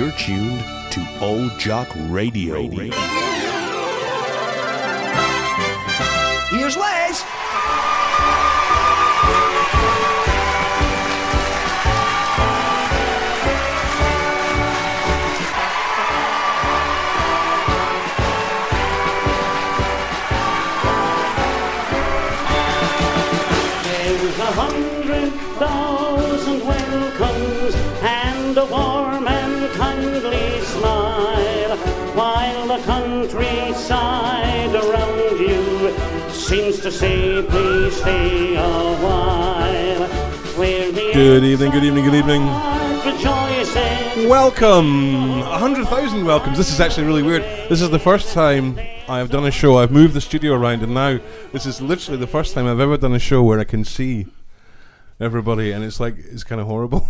You're tuned to Old Jock Radio. Here's Les. The countryside around you seems to say, please stay a while. Good evening, good evening, good evening. Welcome! 100,000 welcomes. This is actually really weird. This is the first time I have done a show. I've moved the studio around, and now this is literally the first time I've ever done a show where I can see everybody, and it's like, it's kind of horrible.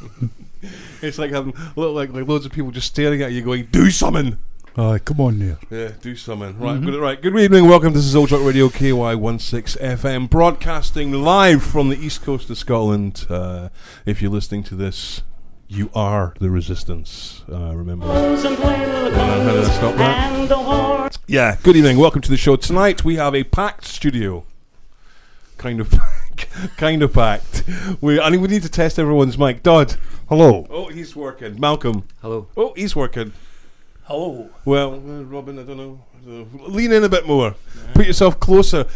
it's like having lo- like, like loads of people just staring at you going, Do something! Aye, come on there. Yeah, do something. Right, good, right. Good evening, welcome. This is Old Jock Radio KY16 FM, broadcasting live from the east coast of Scotland. Uh, if you're listening to this, you are the resistance. Uh, remember. Thousand how did I stop that? and a warm Yeah. Good evening. Welcome to the show. Tonight we have a packed studio. Kind of, kind of packed. We I think we need to test everyone's mic. Dodd. Hello. Oh, he's working. Malcolm. Hello. Oh, he's working. Hello. Well, Robin, I don't know. Lean in a bit more. Put yourself closer.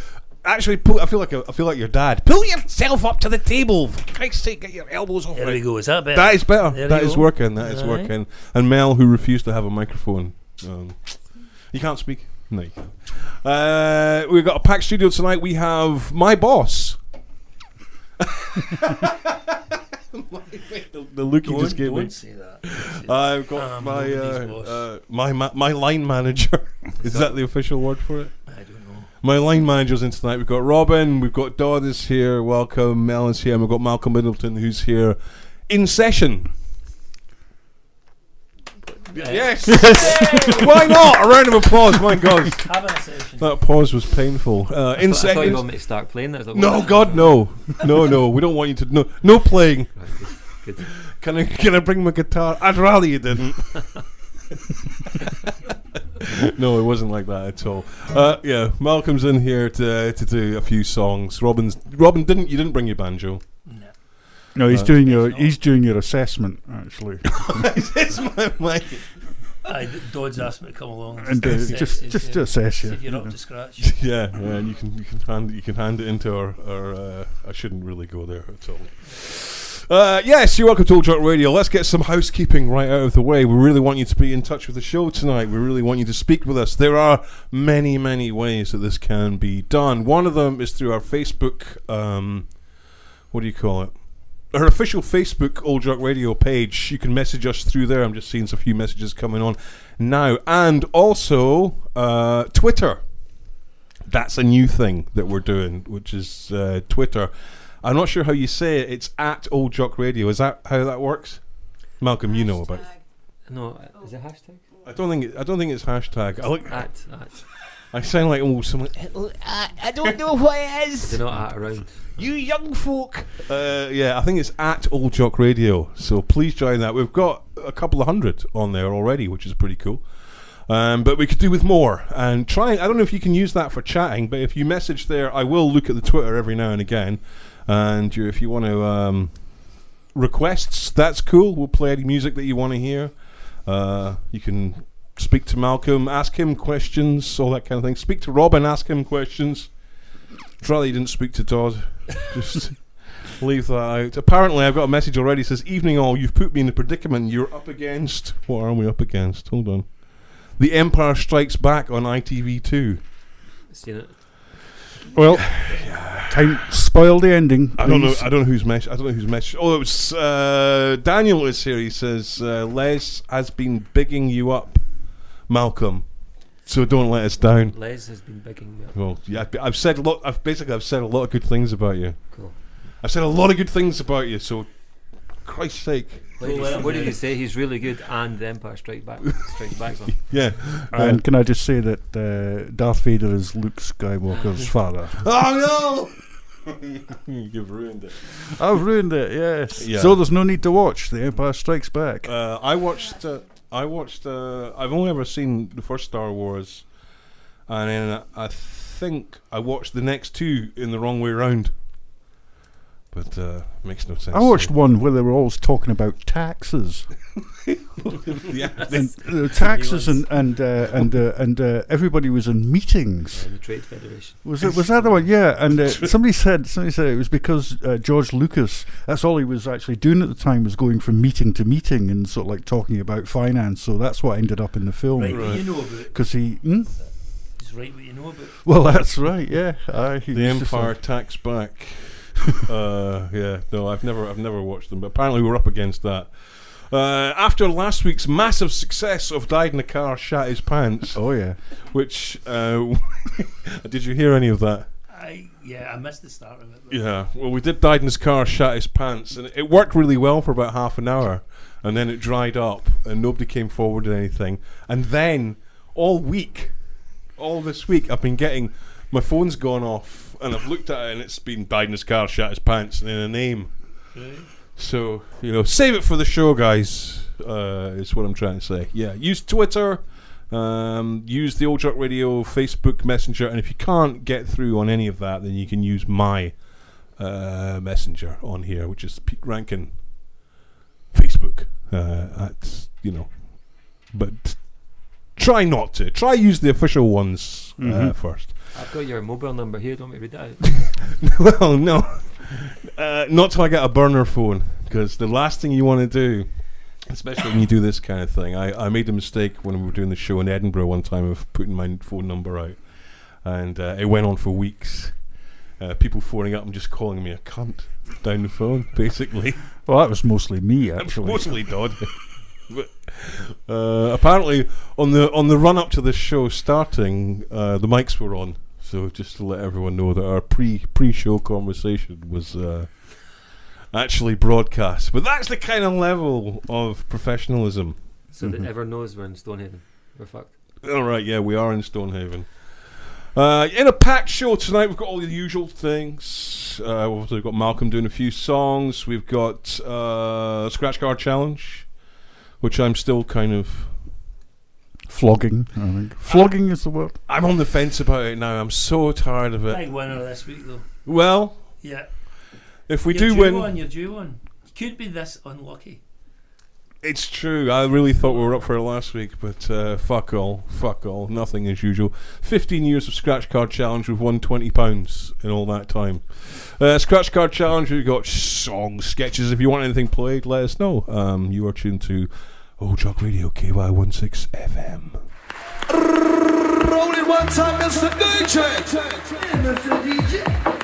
Actually, pull, I feel like a, I feel like your dad. Pull yourself up to the table. For Christ's sake, get your elbows off. There we go. Is that better? That is better. There That is go. working. That is working. And Mel, who refused to have a microphone, um, you can't speak. No. you can't. Uh, we've got a packed studio tonight. We have my boss. the, the look you just gave don't me. Say that. I've got Um, my uh, uh, my ma- my line manager. Is that the official word for it? I don't know. My line manager's in tonight. We've got Robin. We've got Dodd is here. Welcome. Mel is here. And we've got Malcolm Middleton who's here in session. Yes. yes. Why not? A round of applause. My God, Having a session. that pause was painful. Uh, in I thought you session. wanted me to start playing. That was like, No. God, no, no, no. We don't want you to. No, no playing. Right, good, good. Can I can I bring my guitar? I'd rather you didn't. no, it wasn't like that at all. Uh, yeah, Malcolm's in here to to do a few songs. Robin's Robin didn't you didn't bring your banjo? No, no he's Uh, doing your he's doing your assessment actually, it's my mic. Aye, D- Dodds asked me to come along and uh, assess- just assess just to you, assess you. if you're you up know. to scratch. Yeah, yeah, and you can you can hand you can hand it into our our. Uh, I shouldn't really go there at all. Uh, yes, you're welcome to Old Jock Radio. Let's get some housekeeping right out of the way. We really want you to be in touch with the show tonight. We really want you to speak with us. There are many, many ways that this can be done. One of them is through our Facebook. Um, what do you call it? Our official Facebook Old Jock Radio page. You can message us through there. I'm just seeing a few messages coming on now, and also uh, Twitter that's a new thing that we're doing, which is uh, Twitter. I'm not sure how you say it. It's at Old Jock Radio. Is that how that works? Malcolm, you know about. No, uh, is it hashtag? I don't think. It, I don't think it's hashtag. I look. At, at. I sound like oh someone. I don't know what it is. They're not at around. You young folk. Uh, yeah, I think it's at Old Jock Radio. So please join that. We've got a couple of hundred on there already, which is pretty cool. Um, but we could do with more. And trying, I don't know if you can use that for chatting, but if you message there, I will look at the Twitter every now and again. And you, if you want to um, requests, that's cool. We'll play any music that you want to hear. Uh, you can speak to Malcolm, ask him questions, all that kind of thing. Speak to Robin, ask him questions. You didn't speak to Dodd. Just leave that out. Apparently, I've got a message already. It says, "Evening all. You've put me in a predicament. You're up against. What are we up against? Hold on. The Empire Strikes Back on ITV2. Seen it. Well, time spoil the ending. I don't know. please. I don't know who's message. I don't know who's message. Oh, it was uh, Daniel is here. He says uh, Les has been bigging you up, Malcolm. So don't let us down. Les has been bigging me up. Well, yeah, I've- I've said a lot. I've basically I've said a lot of good things about you. Cool. I've said a lot of good things about you. So, Christ's sake, What did, you, what did you say? He's really good, and the Empire Strike Back Strikes Back. on. yeah. And can I just say that uh, Darth Vader is Luke Skywalker's father? Oh no! You've ruined it. I've ruined it. Yes. Yeah. So there's no need to watch The Empire Strikes Back. Uh, I watched. Uh, I watched. Uh, I've only ever seen the first Star Wars, and then I think I watched the next two in the wrong way round. But uh, makes no sense. I watched one where they were always talking about taxes, yeah, and uh, taxes, and and uh, and uh, and uh, everybody was in meetings. Uh, the Trade Federation. Was it? Was that the one? Yeah. And uh, somebody said somebody said it was because uh, George Lucas. That's all he was actually doing at the time was going from meeting to meeting and sort of like talking about finance. So that's what ended up in the film. Right, what Right. you know. Because he, hmm? Just write what you know about. well, that's right. Yeah, Aye, he the used to say- Empire Tax Back. uh, yeah, no, I've never, I've never watched them, but apparently we're up against that. Uh, after last week's massive success of died in a car, shat his pants, Oh yeah. which uh, did you hear any of that? I yeah, I missed the start of it. but- Yeah, well, we did died in his car, shat his pants, and it worked really well for about half an hour, and then it dried up, and nobody came forward with anything. And then all week, all this week, I've been getting my phone's gone off, and I've looked at it, and it's been died in his car, shat his pants, and then a name. Right. So you know, save it for the show, guys. Uh, is what I'm trying to say. Yeah, use Twitter, um, use the Old Jock Radio Facebook Messenger, and if you can't get through on any of that, then you can use my uh, messenger on here, which is Pete Rankin Facebook. Uh, at you know, but try not to. Try use the official ones uh, Mhm. first. I've got your mobile number here. Don't we read that out? well, no, uh, not till I get a burner phone, because the last thing you want to do, especially when you do this kind of thing, I, I made a mistake when we were doing the show in Edinburgh one time of putting my phone number out, and uh, it went on for weeks. Uh, people phoning up and just calling me a cunt down the phone, basically. Well, that was mostly me actually. mostly Dodd. but uh, apparently, on the on the run up to this show starting, uh, the mics were on. So just to let everyone know that our pre pre show conversation was uh, actually broadcast. But that's the kind of level of professionalism. So Mhm. that everyone knows we're in Stonehaven. We're fucked. All right, yeah, we are in Stonehaven. Uh, in a packed show tonight, we've got all the usual things. Uh, we've got Malcolm doing a few songs. We've got uh, Scratch Card Challenge, which I'm still kind of. Flogging, I think. Flogging is the word. I'm on the fence about it now. I'm so tired of it. Big winner this week though. Well, Yeah. if we you're do due win, one, you're due one. You could be this unlucky. it's true. I really thought we were up for it last week, but uh, fuck all, fuck all, nothing as usual. 15 years of Scratch Card Challenge. We've won 20 pounds in all that time. Uh, Scratch Card Challenge. We've got songs, sketches. If you want anything played, let us know. Um, you are tuned to Old Jock Radio KY16 FM. Rolling one time, Mr. DJ. Return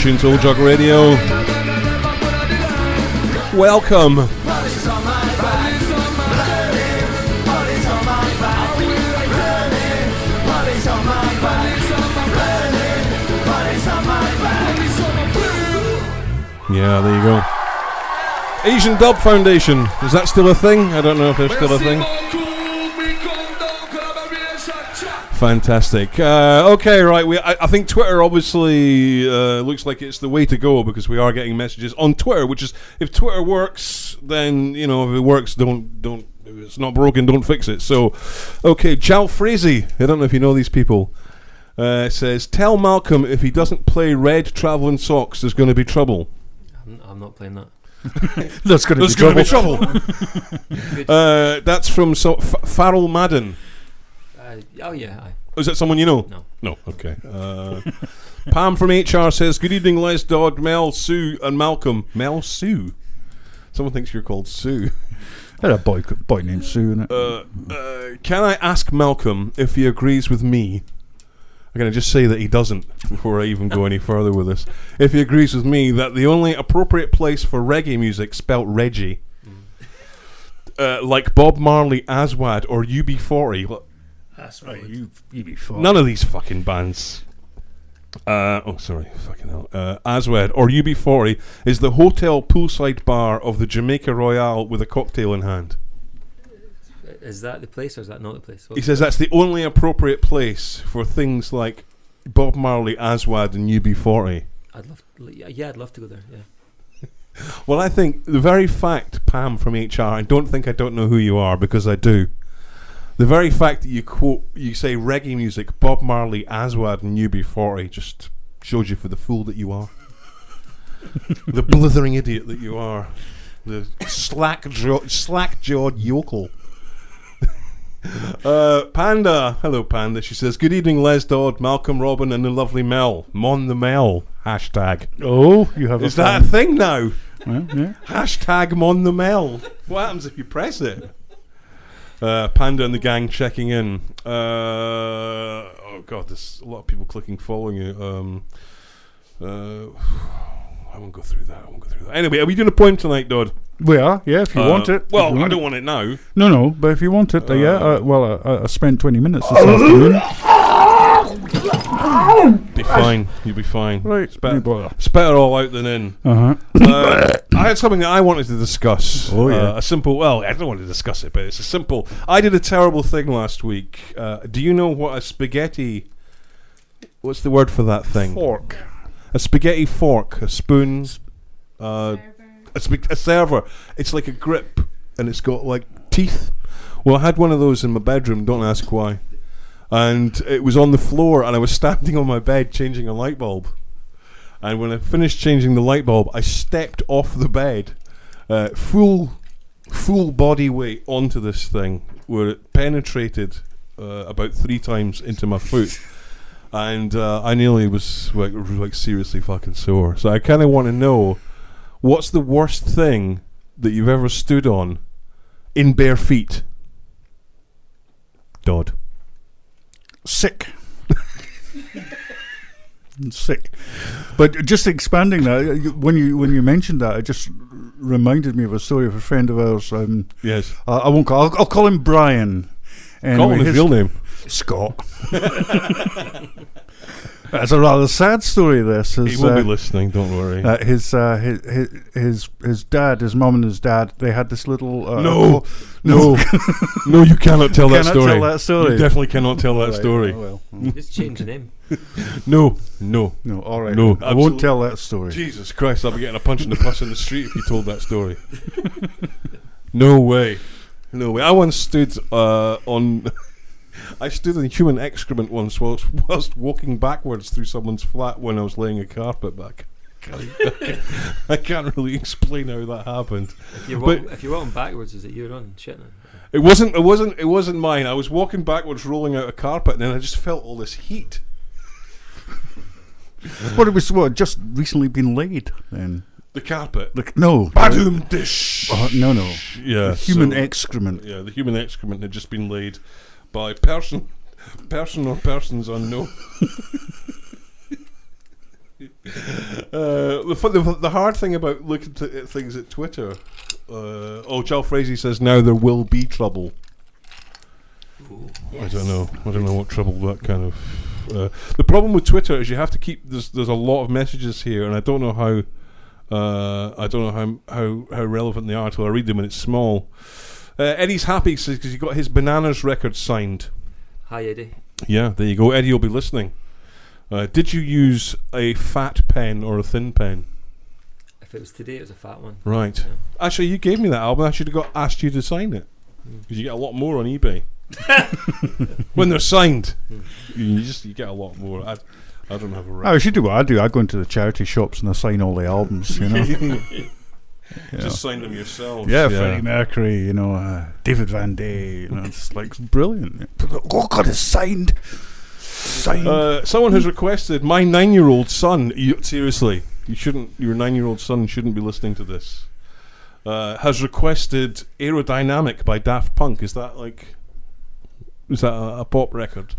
tuned to Old Jock Radio. Welcome. Yeah, there you go. Asian Dub Foundation. Is that still a thing? I don't know if there's still a thing. Fantastic. Uh, okay, right. We, I, I think Twitter obviously uh, looks like it's the way to go because we are getting messages on Twitter. Which is, if Twitter works, then you know if it works, don't don't. If it's not broken, don't fix it. So, okay, Jal Frazee. I don't know if you know these people. Uh, says, tell Malcolm if he doesn't play red traveling socks, there's going to be trouble. I'm, I'm not playing that. That's going to be trouble. be trouble. uh, that's from so, F- Farrell Madden. Uh, oh yeah, aye. Is that someone you know? No. No, okay. Uh, Pam from HR says, Good evening, Les Dodd, Mel, Sue, and Malcolm. Mel Sue? Someone thinks you're called Sue. Had a boy, boy named Sue in it. Uh, uh, can I ask Malcolm if he agrees with me? I'm going to just say that he doesn't before I even go any further with this. If he agrees with me that the only appropriate place for reggae music, spelt Reggie, uh, like Bob Marley, Aswad, or UB40, l- That's right. you, you be fucked. None of these fucking bands. Uh, oh, sorry, fucking hell. Uh, Aswad or UB40 is the hotel poolside bar of the Jamaica Royale with a cocktail in hand. Is that the place or is that not the place? He says that's the only appropriate place for things like Bob Marley, Aswad, and UB40. I'd love. Yeah, yeah, I'd love to go there. Yeah. Well, I think the very fact, Pam from HR, I don't think I don't know who you are because I do. The very fact that you quote, you say reggae music, Bob Marley, Aswad, and UB40 just shows you for the fool that you are. the blithering idiot that you are. The slack jaw, slack jawed yokel. uh, Panda, hello Panda. She says, "Good evening, Les Dodd, Malcolm, Robin, and the lovely Mel. Mon the Mel hashtag. Oh, you have Is a that a thing now? Well, yeah. Hashtag Mon the Mel. What happens if you press it? Uh, Panda and the gang checking in. Uh, oh god, there's a lot of people clicking, following you. Um, uh, I won't go through that. I won't go through that. Anyway, are we doing a poem tonight, Dodd? We are, yeah, if you Uh, want it. Well, I don't want it now. No, no, but if you want it, uh, yeah. Uh, well, I, I spent 20 minutes this afternoon. Be fine. You'll be fine. Right, It's better, it's better all out than in. Uh-huh. Uh, I had something that I wanted to discuss. Oh, yeah. Uh, a simple. Well, I don't want to discuss it, but it's a simple. I did a terrible thing last week. Uh, do you know what a spaghetti? What's the word for that thing? Fork. A spaghetti fork, a spoon, uh, a, sp- a server. It's like a grip, and it's got like teeth. Well, I had one of those in my bedroom. Don't ask why. And it was on the floor, and I was standing on my bed changing a light bulb. And when I finished changing the light bulb, I stepped off the bed, uh, full, full body weight onto this thing, where it penetrated uh, about three times into my foot, and uh, I nearly was like, like seriously fucking sore. So I kind of want to know, what's the worst thing that you've ever stood on in bare feet? Dodd. Sick. Sick. But just expanding that, uh, when you when you mentioned that, it just reminded me of a story of a friend of ours. Um, Yes. I, I won't call. I'll, I'll call him Brian. Call him his real name. Scott. It's a rather sad story. This He is will be uh, listening. Don't worry. uh, his, uh, his his his his dad, his mum and his dad. They had this little uh, No. no. no, you cannot tell that Cannot story. tell that story. You definitely cannot tell that Right, story. oh, well. Just change the name. No, no. No, all right. No, I won't tell that story. Jesus Christ, I'll be getting a punch in the puss in the street if you told that story. no way. No way. I once stood uh, on. I stood in human excrement once whilst, whilst walking backwards through someone's flat when I was laying a carpet back. I can't really explain how that happened. If you're, But- walking, if you're walking backwards, is it you running? Shit. no. It wasn't. It wasn't. It wasn't mine. I was walking backwards, rolling out a carpet, and then I just felt all this heat. what it was what just recently been laid. Then The carpet. the, no, Badum dish. uh, no, no. Yeah. Human so- excrement. Yeah, the human excrement had just been laid by person, person or persons unknown. uh, the, the the hard thing about looking at things at Twitter. Uh, oh, Joel Frazee says now there will be trouble. I don't know. I don't know what trouble that kind of. Uh, the problem with Twitter is you have to keep. There's there's a lot of messages here, and I don't know how. Uh, I don't know how how how relevant they are until I read them, and it's small. Uh, Eddie's happy because he got his bananas record signed. Hi, Eddie. Yeah, there you go. Eddie will be listening. Uh, did you use a fat pen or a thin pen? If it was today, it was a fat one. Right. Yeah. Actually, you gave me that album. I should have got asked you to sign it because you get a lot more on eBay when they're signed. You just you get a lot more. I, I don't have a Oh, right. I should do what I do. I go into the charity shops and I sign all the albums. You know. Yeah. Just sign them yourselves. Yeah, Freddie Mercury, you know, uh, David Van Day, you know, it's like brilliant. Oh God, it's signed, signed. Uh, someone has requested my nine-year-old son. You, seriously, you shouldn't. Your nine-year-old son shouldn't be listening to this. Uh, has requested "Aerodynamic" by Daft Punk. Is that like? Is that a, a pop record?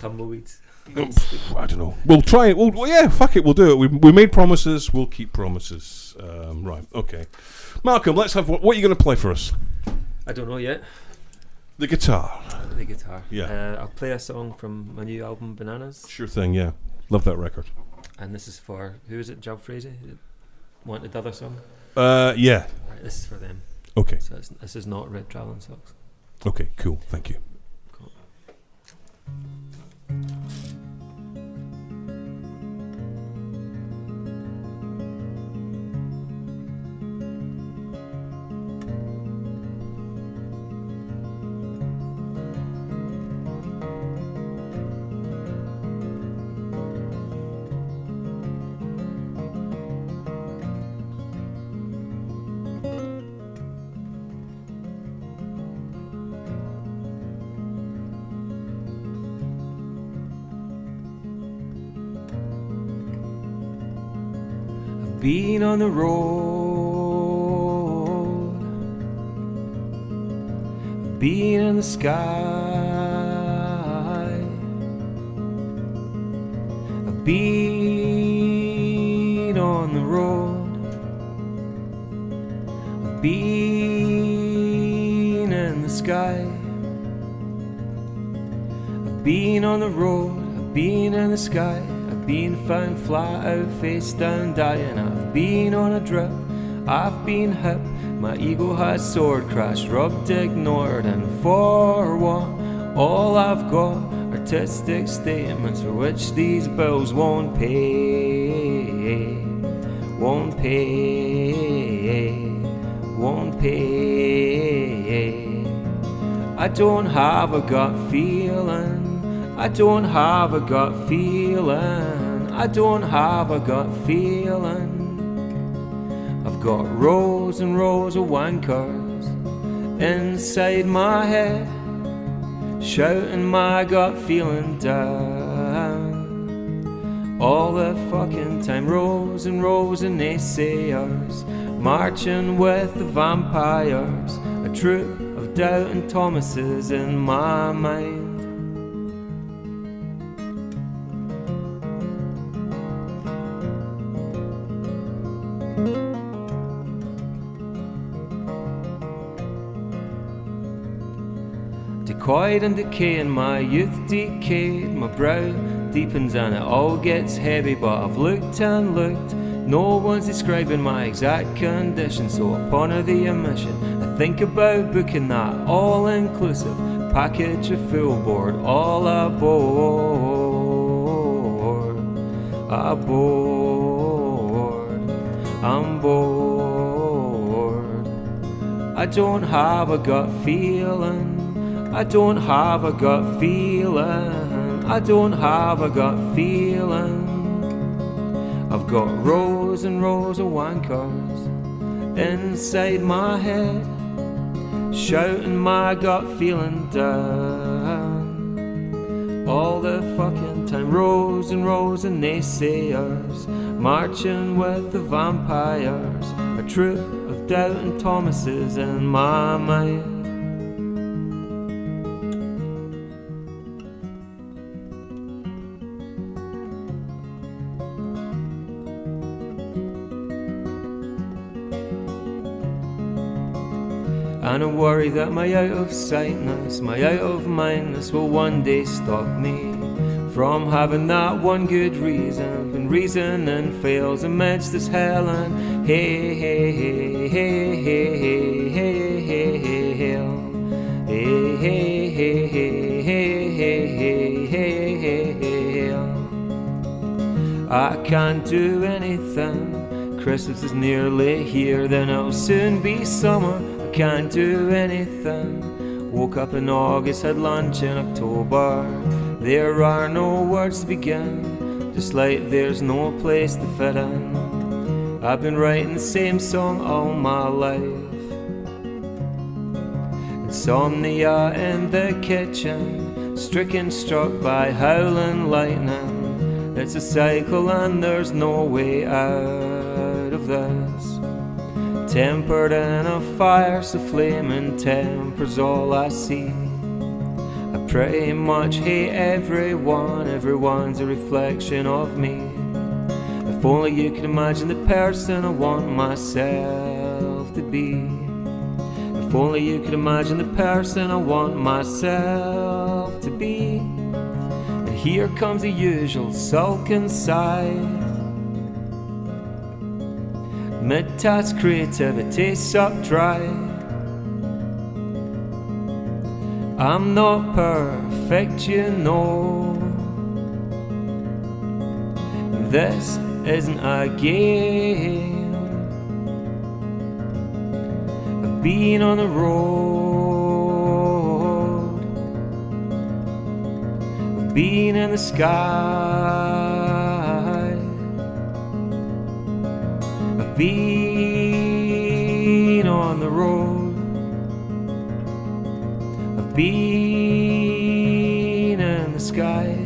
Tumbleweeds. I don't know. We'll try it. We'll, well, yeah, fuck it. We'll do it. We, we made promises. We'll keep promises. Um, right. Okay. Malcolm, let's have what, what are you going to play for us? I don't know yet. The guitar. The guitar. Yeah. Uh, I'll play a song from my new album, Bananas. Sure thing. Yeah. Love that record. And this is for, who is it, Job Frazee? Wanted the other song? Uh, yeah. Right, this is for them. Okay. So it's, this is not Red Traveling Socks. Okay. Cool. Thank you. Cool. Been on the road. Been in the sky. I've been on the road. I've been in the sky. I've been on the road, I've been in the sky, been found flat out, face down, dying. I've been on a drip, I've been hip, my ego has soared, crashed, rubbed, ignored, and for what? All I've got artistic statements for which these bills won't pay, won't pay, won't pay. I don't have a gut feeling. I don't have a gut feeling. I don't have a gut feeling. I've got rows and rows of wankers inside my head, shouting my gut feeling down. All the fucking time, rows and rows of naysayers, marching with the vampires, a troop of doubting Thomases in my mind. Decoyed and decay, and my youth decayed, my brow deepens and it all gets heavy. But I've looked and looked, no one's describing my exact condition. So upon the omission, I think about booking that all inclusive package of full board, all aboard, aboard, I'm bored. I don't have a gut feeling. I don't have a gut feeling. I don't have a gut feeling. I've got rows and rows of wankers inside my head, shouting my gut feeling down. All the fucking time, rows and rows of naysayers marching with the vampires. A troop of doubting Thomases in my mind. And I worry that my out of sightness, my out of mindness will one day stop me from having that one good reason. When reasoning fails amidst this hell and hey, hey, hey, hey, hey, hey, hey, hey, hey, hell. Hey, hey, hey, hey, hey, hey, hey, hey, hey, hell. I can't do anything. Christmas is nearly here, then it'll soon be summer. Can't do anything. Woke up in August, had lunch in October. There are no words to begin, just like there's no place to fit in. I've been writing the same song all my life. Insomnia in the kitchen, stricken struck by howling lightning. It's a cycle and there's no way out of this. Tempered in a fire so flaming temper's all I see. I pretty much hate everyone, everyone's a reflection of me. If only you could imagine the person I want myself to be. If only you could imagine the person I want myself to be. And here comes the usual sulking sigh. Task creativity sucked dry. I'm not perfect, you know. This isn't a game. I've been on the road. I've been in the sky. Been on the road. I've been in the sky.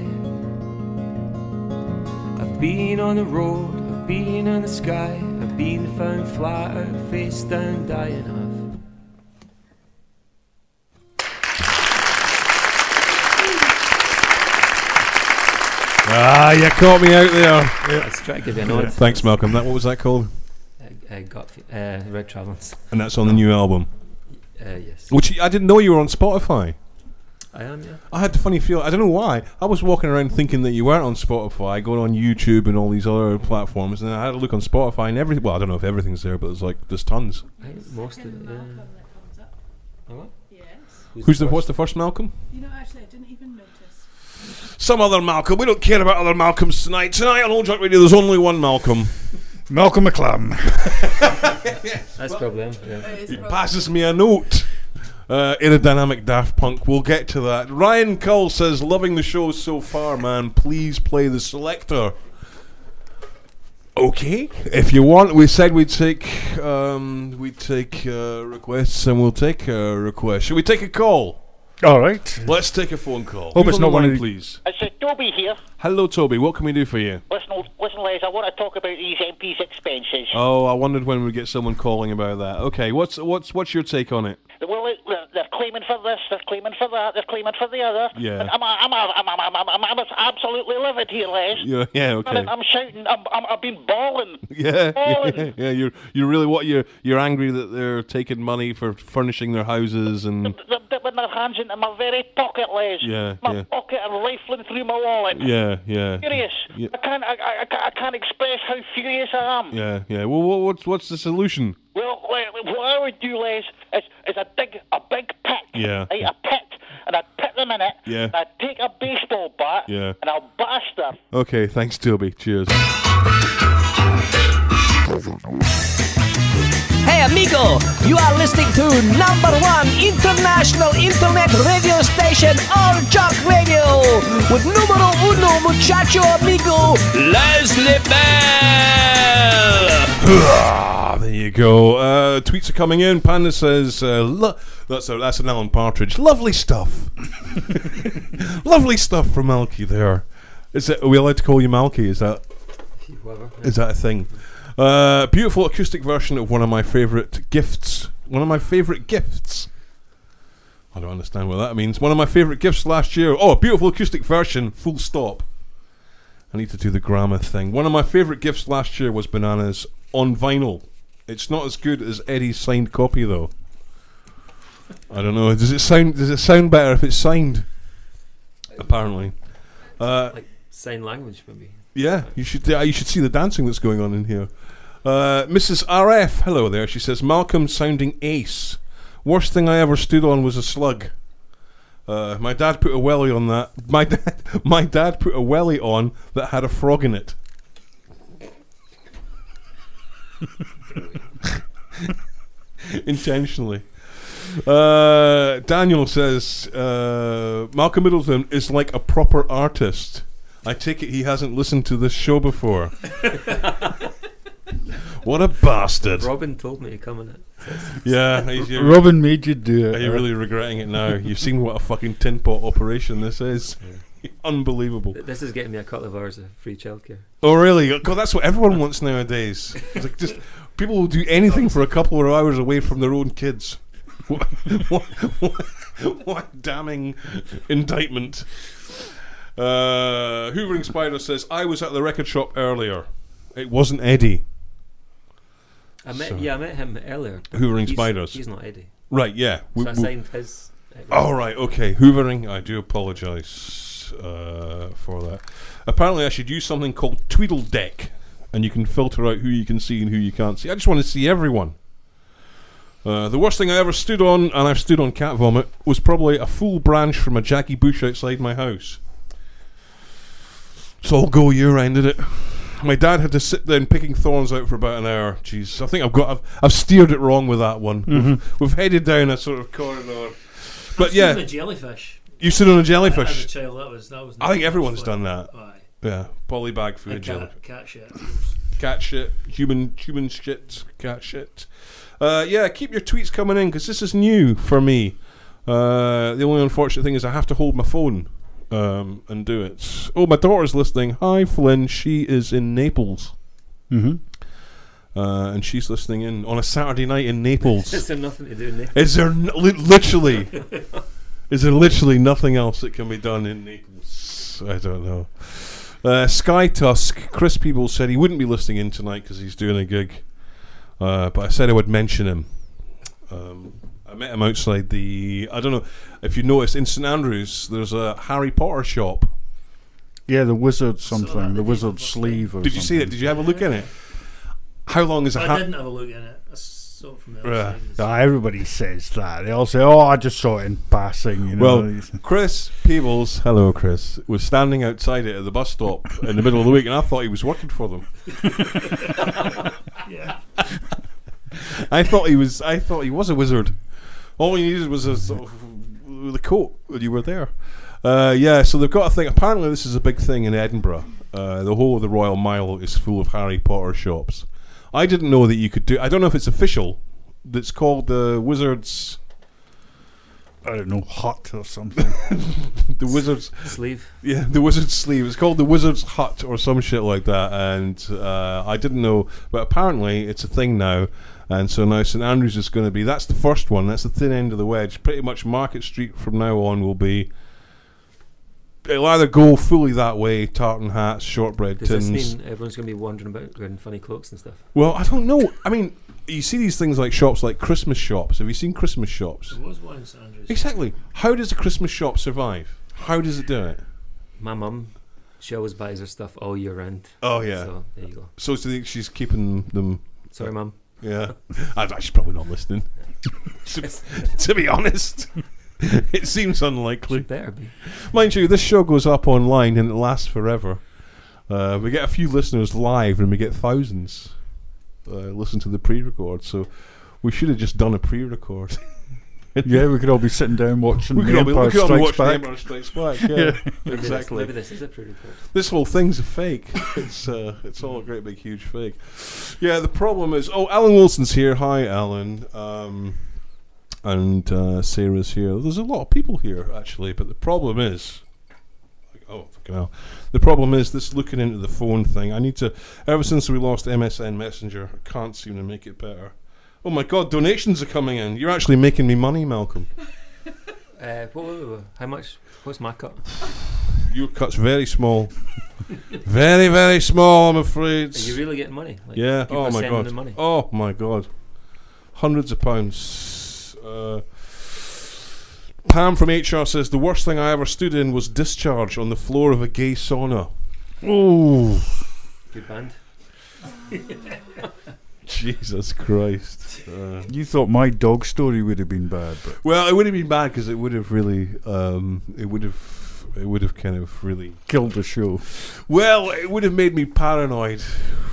I've been on the road. I've been in the sky. I've been found flat out, face down, dying of. Ah, you caught me out there. Let's try to give you a nod. Thanks, Malcolm. That what was that called? Uh, got uh, Red Travels. And that's on the new album. Uh, yes, Which I didn't know you were on Spotify. I am. Yeah. I had the funny feel. I don't know why. I was walking around thinking that you weren't on Spotify, going on YouTube and all these other platforms, and I had a look on Spotify and everything. Well, I don't know if everything's there, but there's like there's tons. I think most of it. Yeah. Oh, what? Yes. Who's the what's the first Malcolm? You know, actually, I didn't even notice. Some other Malcolm. We don't care about other Malcolms tonight. Tonight on Old Jock Radio, there's only one Malcolm. Malcolm McClam. That's probably him. Yeah. He passes me a note. Uh, aerodynamic Daft Punk. We'll get to that. Ryan Cull says, "Loving the show so far, man. Please play the selector." Okay, if you want, we said we'd take um, we'd take uh, requests, and we'll take a request. Should we take a call? All right. Let's take a phone call. Hope Who's it's on not the one of line, the- please. It's uh, Toby here. Hello, Toby. What can we do for you? Listen, old- listen, Les, I want to talk about these MPs' expenses. Oh, I wondered when we'd get someone calling about that. Okay, what's what's what's your take on it? Well, it- they're, claiming for this, they're claiming for that, they're claiming for the other. Yeah. And I'm, I'm, I'm, I'm, I'm, I'm, I'm, absolutely livid here, Les. Yeah, yeah, I'm, okay. I'm shouting, I'm, I'm, I've been bawling. Yeah, Bawling. yeah, yeah. You're you're really what you're you're angry that they're taking money for furnishing their houses and They're, they're, their hands into my very pocket, Les. Yeah, My yeah. pocket and rifling through my wallet. Yeah, yeah. Furious. Yeah. I can't. I, I, I can't- express how furious I am. Yeah, yeah. Well, what, what's what's the solution? Well, what I would do, Les, is, is a dig a big pit. Yeah. Right, a pit, and I'd put them in it. Yeah. And I'd take a baseball bat. Yeah. And I'll blast them. Okay, thanks, Toby. Cheers. Hey amigo, you are listening to number one international internet radio station, Old Jock Radio, with numero uno muchacho amigo, Leslie Bell. There you go. Uh, tweets are coming in. Panda says, uh, lo- "That's a, that's an Alan Partridge. Lovely stuff. Lovely stuff from Malky there. Is it? Are we allowed to call you Malky? Is that Whatever. is that a thing? Uh, beautiful acoustic version of one of my favourite gifts. One of my favourite gifts. I don't understand what that means. One of my favourite gifts last year. Oh, a beautiful acoustic version. Full stop. I need to do the grammar thing. One of my favourite gifts last year was Bananas on vinyl. It's not as good as Eddie's signed copy though. I don't know. Does it sound? Does it sound better if it's signed? Apparently. Uh, Like sign language, maybe. yeah, you should. Uh, you should see the dancing that's going on in here. Uh, Mrs. RF, hello there. She says Malcolm sounding ace. Worst thing I ever stood on was a slug. Uh, my dad put a welly on that. My dad, my dad put a welly on that had a frog in it. Intentionally. Uh, Daniel says uh, Malcolm Middleton is like a proper artist. I take it he hasn't listened to this show before. what a bastard! Robin told me to come in it. Yeah, he's, you're, Robin made you do it. are you really regretting it now? You've seen what a fucking tin pot operation this is. Unbelievable. This is getting me a couple of hours of free childcare. Oh really? God, that's what everyone wants nowadays. It's like just people will do anything for a couple of hours away from their own kids. What, what, what, what damning indictment. Uh, Hoovering Spider says, I was at the record shop earlier. It wasn't Eddie. I met, So- yeah, I met him earlier. Hoovering He's- spiders. He's not Eddie. Right, yeah. We- So I signed his. Oh, right, okay. Hoovering, I do apologise uh, for that. Apparently, I should use something called TweetDeck, and you can filter out who you can see and who you can't see. I just want to see everyone. Uh, the worst thing I ever stood on, and I've stood on cat vomit, was probably a full branch from a Jackie bush outside my house. It's all go year round, did it? My dad had to sit there picking thorns out for about an hour. Jeez, I think I've got, I've, I've steered it wrong with that one. We've, we've headed down a sort of corridor. But Stood on yeah, a jellyfish. you sit on a jellyfish. As a jellyfish. child, that was that was. I think everyone's done that. Aye. Yeah, polybag food And jelly. cat, cat shit. Cat shit, human human shit, cat shit. Uh, yeah, keep your tweets coming in because this is new for me. Uh, the only unfortunate thing is I have to hold my phone um, and do it. Oh, my daughter's listening. Hi, Flynn. She is in Naples. Mm-hmm. Uh, and she's listening in on a Saturday night in Naples. Is there nothing to do in there? Is there n- li- literally? is there literally nothing else that can be done in Naples? I don't know. Uh, Sky Tusk, Chris Peebles said he wouldn't be listening in tonight because he's doing a gig, uh, but I said I would mention him. Um, I met him outside the. I don't know if you noticed in St Andrews. There's a Harry Potter shop. Yeah, the wizard something, that the the wizard sleeve. Or Did you see it? Did you have a look in it? How long is a I ha- didn't have a look in it. I saw it from the Right. outside. Everybody says that. They all say, "Oh, I just saw it in passing." You know. Well, Chris Peebles, hello Chris, was standing outside it at the bus stop in the middle of the week, and I thought he was working for them. Yeah. I thought he was. I thought he was a wizard. All he needed was a sort of, the coat when you were there. Uh, yeah, so they've got a thing. Apparently, this is a big thing in Edinburgh. Uh, the whole of the Royal Mile is full of Harry Potter shops. I didn't know that you could do. I don't know if it's official. That's called the Wizards. I don't know, hut or something. The Wizards. Sleeve. Yeah, the Wizard's Sleeve. It's called the Wizard's Hut or some shit like that. And uh, I didn't know, but apparently it's a thing now. And so now St Andrews is going to be. That's the first one. That's the thin end of the wedge. Pretty much Market Street from now on will be it'll either go fully that way, tartan hats, shortbread Does tins. this mean everyone's going to be wandering about wearing funny cloaks and stuff? Well, I don't know. I mean, you see these things like shops, like Christmas shops. Have you seen Christmas shops? There was one in St Andrews. Exactly. How does a Christmas shop survive? How does it do it? My mum, she always buys her stuff all year round. Oh yeah. So there you go. So, do you think she's keeping them? Sorry, mum. Yeah. I, she's probably not listening. to, to be honest, it seems unlikely. Better be. Mind you, this show goes up online and it lasts forever. Uh, we get a few listeners live and we get thousands uh, listen to the pre-record. So we should have just done a pre-record. yeah, we could all be sitting down watching we The could all be, we Empire could all be watching Back. Empire Strikes Back. Yeah, Yeah. Maybe this- exactly. Maybe this is a pre-record. This whole thing's a fake. It's uh, it's all a great big huge fake. Yeah, the problem is. Oh, Alan Wilson's here. Hi, Alan. Um, and uh, Sarah's here. There's a lot of people here actually, but the problem is. Oh, fucking hell. The problem is this looking into the phone thing. I need to. Ever since we lost MSN Messenger, I can't seem to make it better. Oh my god, donations are coming in. You're actually making me money, Malcolm. Uh, what, what, what, how much? What's my cut? Your cut's very small. very, very small, I'm afraid. Are you really getting money? Like, yeah. people Oh my sending god. money. Oh my god. Hundreds of pounds. Uh, Pam from HR says the worst thing I ever stood in was discharge on the floor of a gay sauna. Oh, Good band. Jesus Christ. Uh, You thought my dog story would have been bad, but well, it would have been bad because it would have really, um, it would have, it would have kind of really killed the show. Well, it would have made me paranoid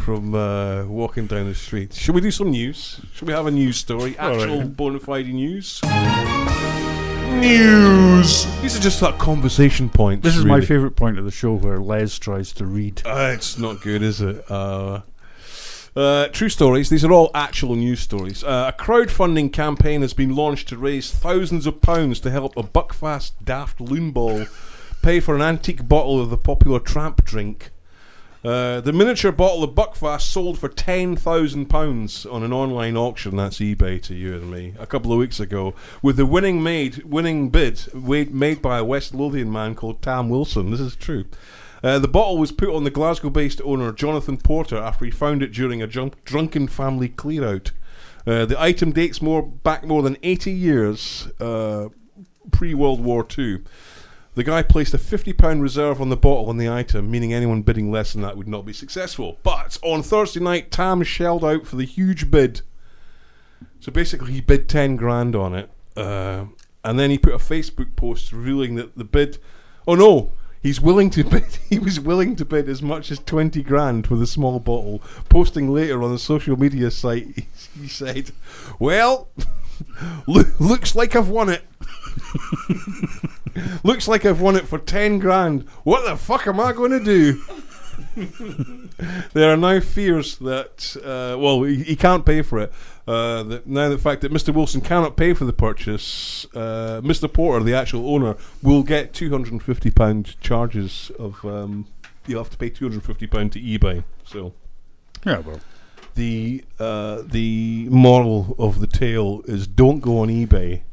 from uh, walking down the street. Should we do some news? Should we have a news story? All right. Actual bona fide news? News! These are just like conversation points. This is my favourite point of the show where Les tries to read. Uh, it's not good, is it? Uh, uh, true stories. These are all actual news stories. Uh, a crowdfunding campaign has been launched to raise thousands of pounds to help a Buckfast daft loonball pay for an antique bottle of the popular tramp drink. Uh, the miniature bottle of Buckfast sold for ten thousand pounds on an online auction. That's eBay to you and me. A couple of weeks ago, with the winning made winning bid made by a West Lothian man called Tam Wilson. This is true. Uh, the bottle was put on the Glasgow-based owner Jonathan Porter after he found it during a drunk, drunken family clear-out. Uh, the item dates more back more than 80 years uh, pre-World War Two. The guy placed a £50 reserve on the bottle and the item, meaning anyone bidding less than that would not be successful. But on Thursday night, Tam shelled out for the huge bid. So basically, he bid 10 grand on it. Uh, and then he put a Facebook post revealing that the bid. Oh no! He's willing to. He was willing to bid as much as twenty grand for the small bottle. Posting later on the social media site, he, he said, "Well, loo- looks like I've won it. looks like I've won it for ten grand. What the fuck am I going to do?" there are now fears that, uh, well, he, he can't pay for it. Uh, that now the fact that Mr. Wilson cannot pay for the purchase, uh, Mr. Porter, the actual owner, will get two hundred and fifty pound charges of. Um, you'll have to pay two hundred and fifty pound to eBay. So Yeah, well, the uh, the moral of the tale is don't go on eBay.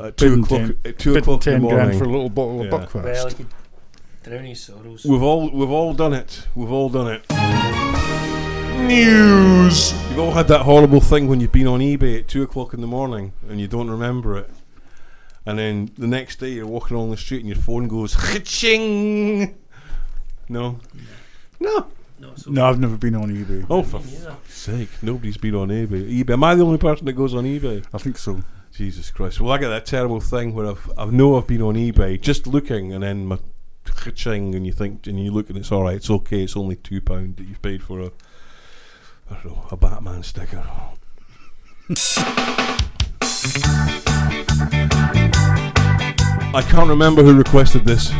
At two bidding o'clock. ten, At two bidding o'clock in ten the grand morning. for a little bottle Yeah. of Buckfast. Well, he could drown his sorrows. We've all we've all done it. We've all done it. News. You've all had that horrible thing when you've been on eBay at two o'clock in the morning and you don't remember it, and then the next day you're walking along the street and your phone goes ching. No, no. Not so no, I've never been on eBay. Oh, for Yeah. sake! Nobody's been on eBay. eBay. Am I the only person that goes on eBay? I think so. Jesus Christ! Well, I get that terrible thing where I've I know I've been on eBay just looking, and then my ching, and you think, and you look, and it's all right. It's okay. It's only two pound that you've paid for a I don't know a Batman sticker. I can't remember who requested this.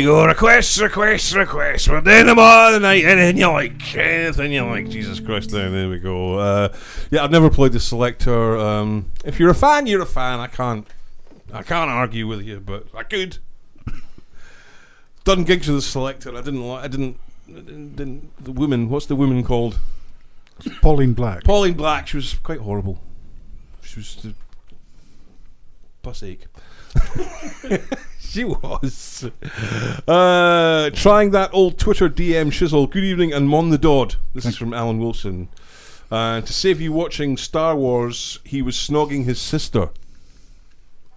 You go. Request, request, request. We're doing them all the night. Anything you like. Anything you like. Jesus Christ. There, there we go. Uh, yeah, I've never played the Selecter. Um, if you're a fan, you're a fan. I can't. I can't argue with you, but I could. Done gigs with the Selecter. I didn't like. I didn't. I didn't, didn't. The woman. What's the woman called? Pauline Black. Pauline Black. She was quite horrible. She was. the bus ache. she was. Uh, trying that old Twitter DM shizzle. Good evening and mon the Dodd. This is from Alan Wilson. Uh, to save you watching Star Wars, he was snogging his sister.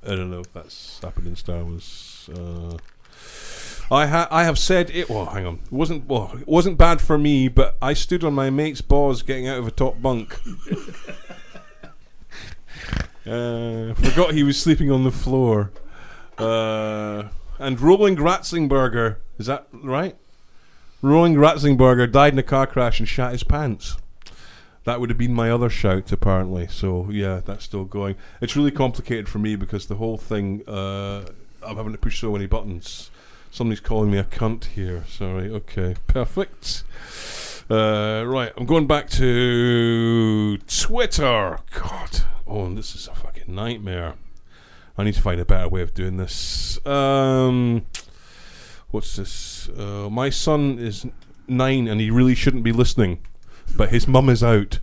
I don't know if that's happened in Star Wars. Uh, I ha- I have said it. Well, hang on. It wasn't well. It wasn't bad for me, but I stood on my mate's balls getting out of a top bunk. Uh, forgot he was sleeping on the floor. Uh, and Roland Ratzenberger, is that right? Roland Ratzenberger died in a car crash and shat his pants. That would have been my other shout, apparently. So yeah, that's still going. It's really complicated for me because the whole thing. Uh, I'm having to push so many buttons. Somebody's calling me a cunt here. Sorry. Okay. Perfect. Uh, right. I'm going back to Twitter. God. Oh, this is a fucking nightmare. I need to find a better way of doing this. Um, what's this? Uh, my son is nine and he really shouldn't be listening, but his mum is out.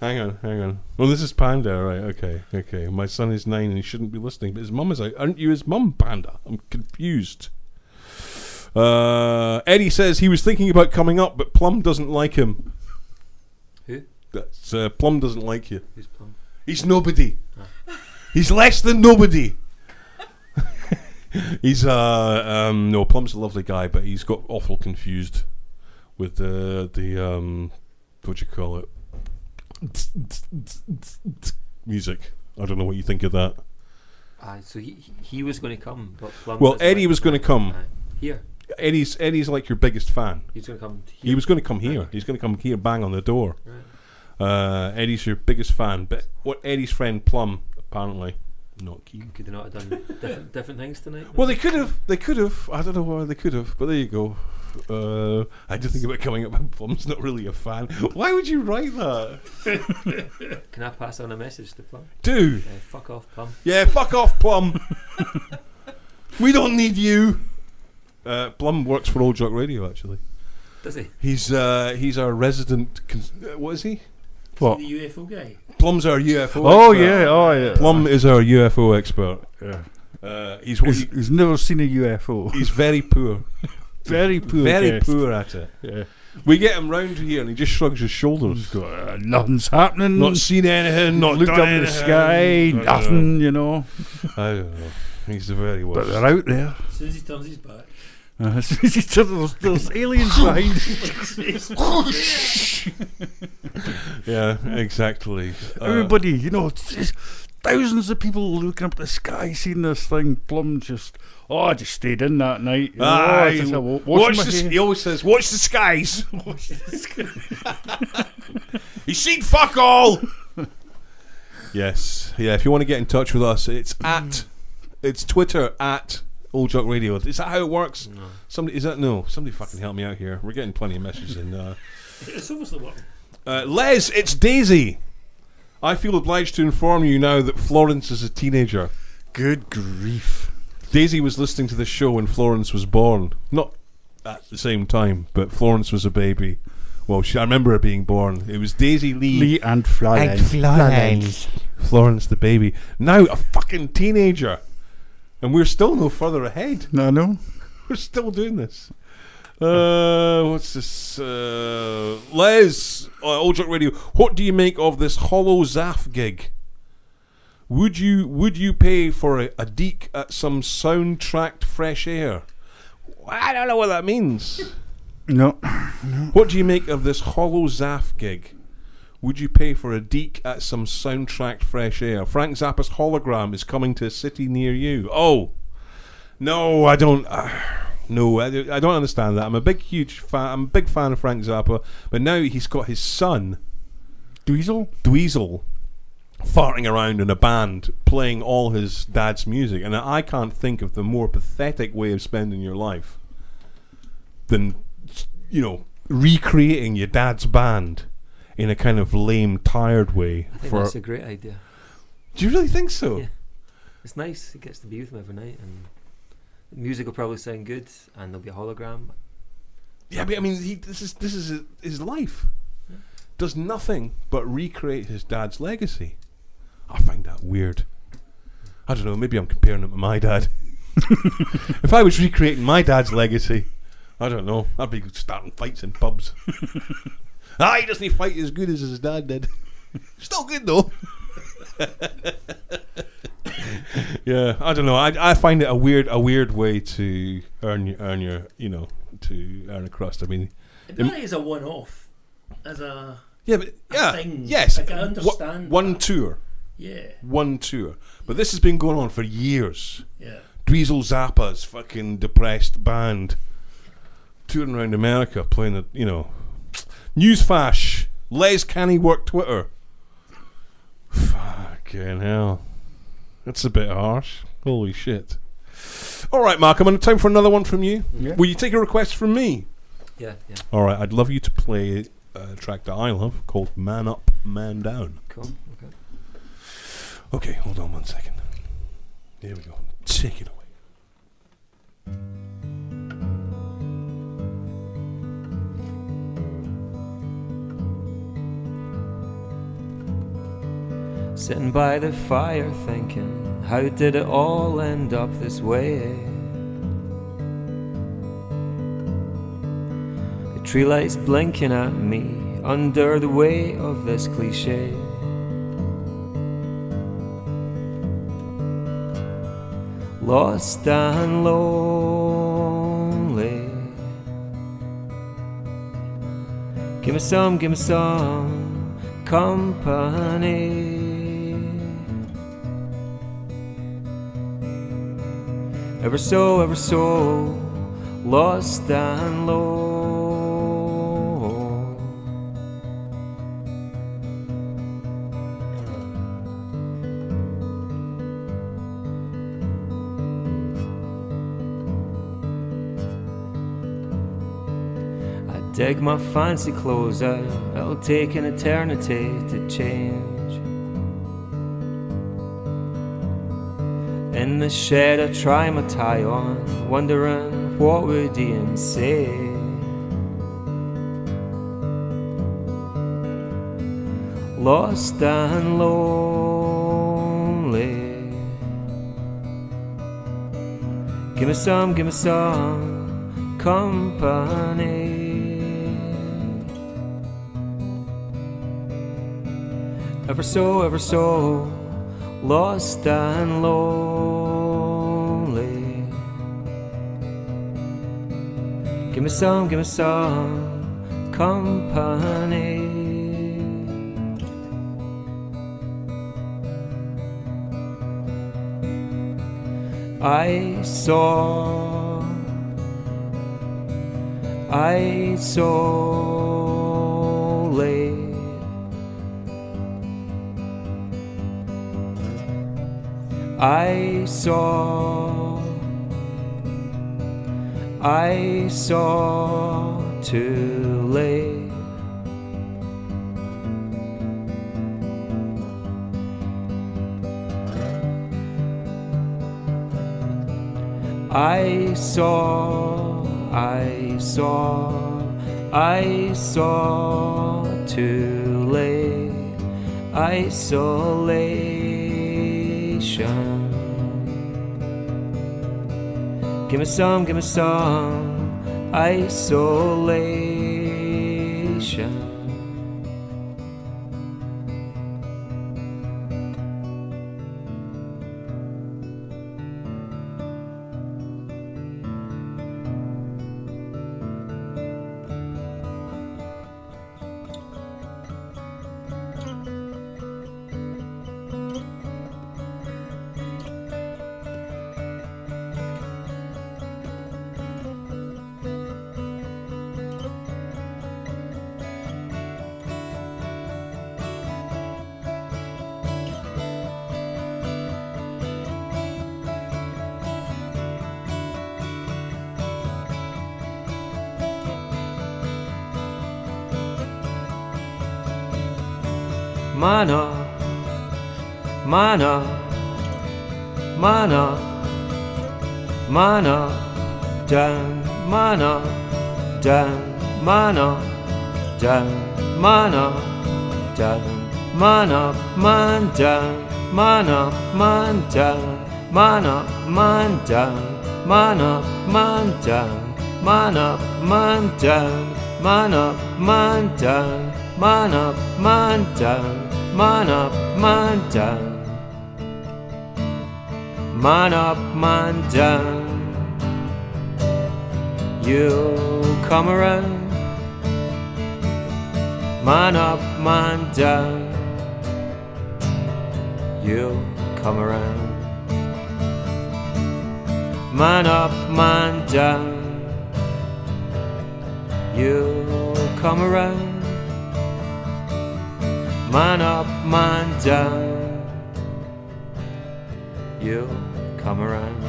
hang on, hang on. Well, this is Panda, right? Okay, okay. My son is nine and he shouldn't be listening, but his mum is out. Aren't you his mum, Panda? I'm confused. Uh, Eddie says he was thinking about coming up, but Plum doesn't like him. Who? That's uh, Plum doesn't like you. Who's Plum? He's nobody. He's less than nobody. he's uh um no Plum's a lovely guy, but he's got awful confused with the the um what do you call it music. I don't know what you think of that. Ah, so he he- he was going to come, but Plum Well, Eddie like was going to come. Aye. here. Eddie's Eddie's like your biggest fan. He's going to come. Here. He was going to come here. He's going to come here, bang on the door. Uh, Eddie's your biggest fan, but what Eddie's friend Plum apparently not keen. Could they not have done different different things tonight? Well, they could have. They could have. I don't know why they could have, but there you go. Uh, I did think about coming up. Plum's not really a fan. Why would you write that? Can I pass on a message to Plum? Do. Uh, fuck off, Plum. Yeah, fuck off, Plum. we don't need you. Uh, Plum works for Old Jock Radio, actually. Does he? He's uh, he's our resident. Cons- uh, what is he? What? The UFO guy. Plum's our UFO. Oh, expert. yeah, oh, yeah. Plum is our UFO expert. Yeah. Uh, he's, He's, he- he's never seen a UFO. he's very poor. very poor. very guest. poor at it. Yeah. We get him round here and he just shrugs his shoulders. Uh, nothing's happening. Not seen anything. Not Looked done up in the sky. I don't Nothing. You know. know. I don't know. He's the very worst. But they're out there. As soon as he turns his back. Uh, there's, there's aliens behind. yeah, exactly. Uh, Everybody, you know, thousands of people looking up at the sky, seeing this thing. Plum just, oh, I just stayed in that night. You know, I Aye, just, wa- washing watch the, hair. he always says, "Watch the skies." He's seen fuck all. yes, yeah. If you want to get in touch with us, it's at it's Twitter at Old Jock Radio. Is that how it works? Somebody is that no? Somebody fucking help me out here. We're getting plenty of messages in. Uh, It's obviously working. uh, Les, it's Daisy. I feel obliged to inform you now that Florence is a teenager. Good grief. Daisy was listening to the show when Florence was born. Not at the same time, but Florence was a baby. Well, she, I remember her being born. It was Daisy Lee, Lee and Florence. Florence. Florence the baby. Now a fucking teenager. And we're still no further ahead. No, no. We're still doing this. Uh, what's this? Uh, Les, uh, Old Jock Radio. What do you make of this Hollow Zaff gig? Would you would you pay for a, a deek at some soundtracked fresh air? I don't know what that means. No. What do you make of this Hollow Zaff gig? Would you pay for a deek at some soundtracked fresh air? Frank Zappa's hologram is coming to a city near you. Oh, no, I don't. Uh, no, I, I don't understand that. I'm a big, huge fan. I'm a big fan of Frank Zappa, but now he's got his son, Dweezil? Dweezil, farting around in a band playing all his dad's music. And I can't think of the more pathetic way of spending your life than, you know, recreating your dad's band in a kind of lame, tired way. I think for that's a great idea. Do you really think so? Yeah. It's nice. He gets to be with him every night, and the music will probably sound good, and there'll be a hologram. Yeah, but I mean, he, this is this is his- his life. Does nothing but recreate his dad's legacy. I find that weird. I don't know. Maybe I'm comparing him to my dad. if I was recreating my dad's legacy, I don't know. I'd be starting fights in pubs. ah, he doesn't fight as good as his dad did. Still good though. yeah, I don't know. I, I find it a weird a weird way to earn your, earn your you know to earn a crust. I mean, It really is a one-off, as a yeah, but a yeah, thing. yes, Like, I Wha- understand. one that. tour, Yeah, one tour, but this has been going on for years. yeah. Dweezil Zappa's fucking depressed band touring around America playing the you know newsflash. Les canny work Twitter. Fucking hell, that's a bit harsh. Holy shit. All right, Mark. I'm on time for another one from you. Yeah. Will you take a request from me? Yeah, yeah. All right. I'd love you to play a track that I love called "Man Up, Man Down." Cool. Okay. Okay, hold on one second. Here we go. Take it away. Sitting by the fire thinking, how did it all end up this way? The tree lights blinking at me under the weight of this cliche. Lost and lonely. Give me some, give me some company. Ever so, ever so lost and low. I dig my fancy clothes out, it'll take an eternity to change. The shed, I try my tie on, wondering what would Ian say. Lost and lonely. Give me some, give me some company. Ever so, ever so lost and lonely. Give me some, give me some company. I saw, I saw late. I saw, I saw too late. I saw, I saw, I saw too late. Isolation. Give me some, give me some isolation. Mana, mana, mana, mana, down, mana, down, mana, down, mana, down, mana, man down, mana, man down, mana, man down, mana, man down, mana, man down, mana, man down, mana, man down, mana, man down. Man up, man down. You'll come around. Man up, man down. You'll come around. Man up, man down. You'll come around. Man up, man down. You'll come around.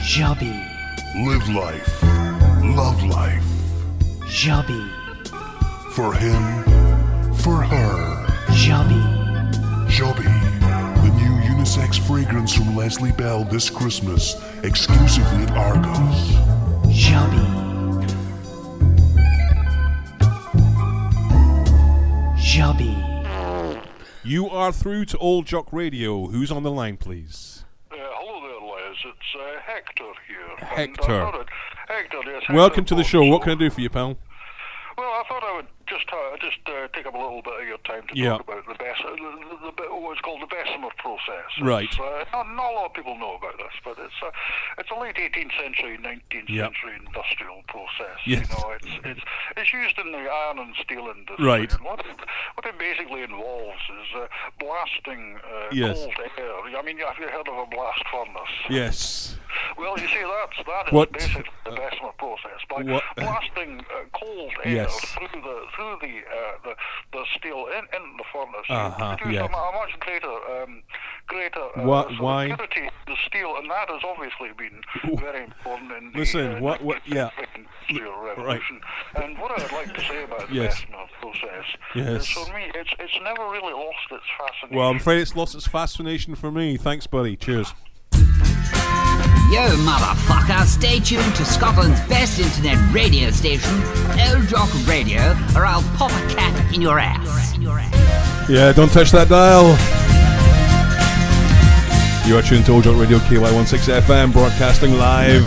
Jobby, Live life. Love life. Jobby, For him. For her. Jobby, Joby. The new unisex fragrance from Leslie Bell this Christmas. Exclusively at Argos. Jobby. Jobby. You are through to Old Jock Radio. Who's on the line, please? Uh, hello there, Les. It's uh, Hector here. And I Hector. thought it- Hector, yes. Welcome Hector to the show. What can I do for you, pal? Well, I thought I would just uh, just uh, take up a little bit of your time to Yeah. talk about the best, uh, the, the, the, what's called the Bessemer process. Right. It's, uh, not, not a lot of people know about this, but it's uh, it's a late 18th century, 19th Yeah. century industrial process. Yes. You know, it's it's it's used in the iron and steel industry. Right. And what it, what it basically involves is uh, blasting uh, Yes. cold air. I mean, have you heard of a blast furnace? Yes. Well, you see, that's that is What- basically the Bessemer process by What- blasting uh, cold air Yes. through the through the uh, the, the steel in, in the furnace. Uh-huh, you yeah. a, a much greater um, greater uh, Wha- sort of why? the steel, and that has obviously been very important in the Listen, uh, what- what- yeah. industrial revolution. And what I'd like to say about the Yes. Bessemer process Yes. is, for me, it's it's never really lost its fascination. Well, I'm afraid it's lost its fascination for me. Thanks, buddy. Cheers. Yo, motherfucker, stay tuned to Scotland's best internet radio station, Old Jock Radio, or I'll pop a cat in your ass. Yeah, don't touch that dial. You are tuned to Old Jock Radio KY16 FM, broadcasting live.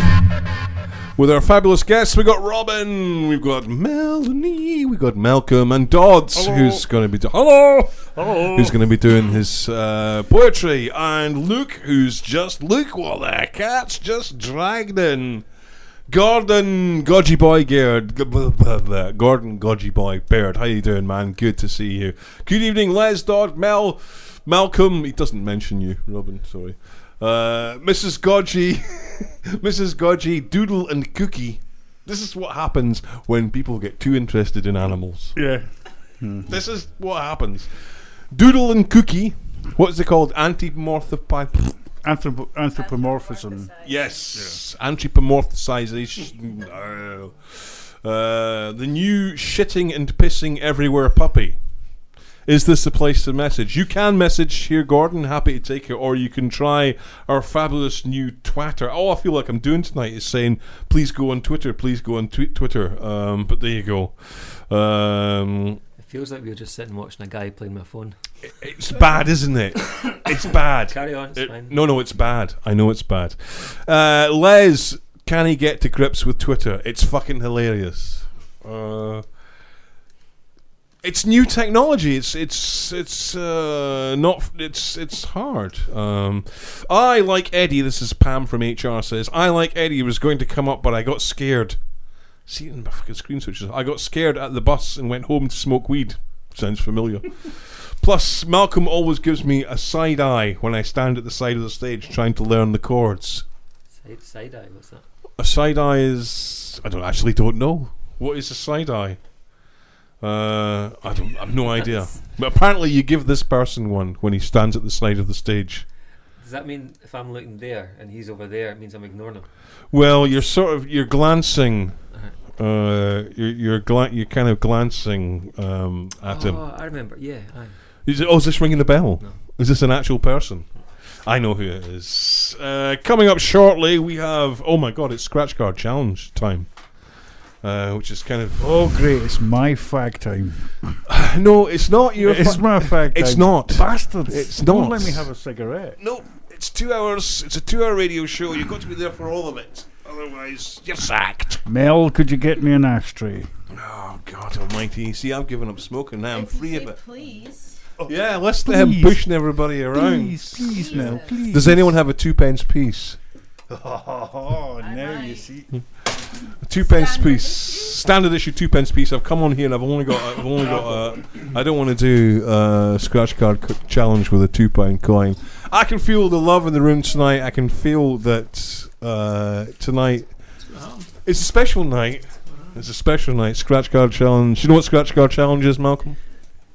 With our fabulous guests, we got Robin, we've got Melanie, we got Malcolm, and Dodds, Hello. who's going to be do- hello, Hello. who's going to be doing his uh, poetry, and Luke, who's just look what the cat's just dragged in. Gordon Godgy Boy Baird. Gordon Godgy Boy Baird, how you doing, man? Good to see you. Good evening, Les, Dodd, Mel, Malcolm. He doesn't mention you, Robin. Sorry, uh, Mrs. Godgy, Mrs. Godgy, Doodle and Cookie. This is what happens when people get too interested in animals. Yeah. This is what happens. Doodle and Cookie. What's it called? Anthropomorphic. Anthrop- anthropomorphism. Yes. Anthropomorphization. uh, uh, the new shitting and pissing everywhere puppy. Is this the place to message? You can message here, Gordon. Happy to take it. Or you can try our fabulous new Twitter. All I feel like I'm doing tonight is saying, please go on Twitter, please go on tw- Twitter. Um, but there you go. Um, It feels like we were just sitting watching a guy playing my phone. it's bad, isn't it? It's bad. Carry on, it's It- fine. No, no, it's bad. I know it's bad. Uh, Les, can he get to grips with Twitter? It's fucking hilarious. Uh, it's new technology. It's it's it's uh, not. It's it's hard. Um, I like Eddie. This is Pam from HR says. I like Eddie was going to come up, but I got scared. See it in my fucking screen switches. I got scared at the bus and went home to smoke weed. Sounds familiar. Plus, Malcolm always gives me a side eye when I stand at the side of the stage trying to learn the chords. Side, side eye, what's that? A side eye is I don't actually don't know. What is a side eye? Uh, I don't. I've no idea. But apparently, you give this person one when he stands at the side of the stage. Does that mean if I'm looking there and he's over there, it means I'm ignoring him? Well, you're sort of you're glancing. Uh, you're you're, gla- you're kind of glancing um, at him. Oh, I remember. Yeah. Aye. Is it, oh, is this ringing the bell? No. Is this an actual person? I know who it is. Uh, coming up shortly, we have. Oh my god, it's Scratch Card Challenge time. Uh, which is kind of. Oh, great! It's my fag time. no, it's not your. It's fa- my fag time. It's not. bastards. It's Don't let me have a cigarette. No, it's two hours. It's a two-hour radio show. You've got to be there for all of it. Otherwise, you're sacked. Mel, could you get me an ashtray? Oh God Almighty! See, I've given up smoking now. I'm free of it. Please. Yeah, let's them Please. pushing everybody around. Please, please, Mel, please. Does anyone have a two pence piece? Oh, now you see. A two pence piece, standard issue two pence piece. I've come on here and I've only got, I've only got. Uh, I don't want to do uh, scratch card c- challenge with a two pound coin. I can feel the love in the room tonight. I can feel that uh, tonight. It's a special night. It's a special night. Scratch card challenge. You know what scratch card challenge is, Malcolm?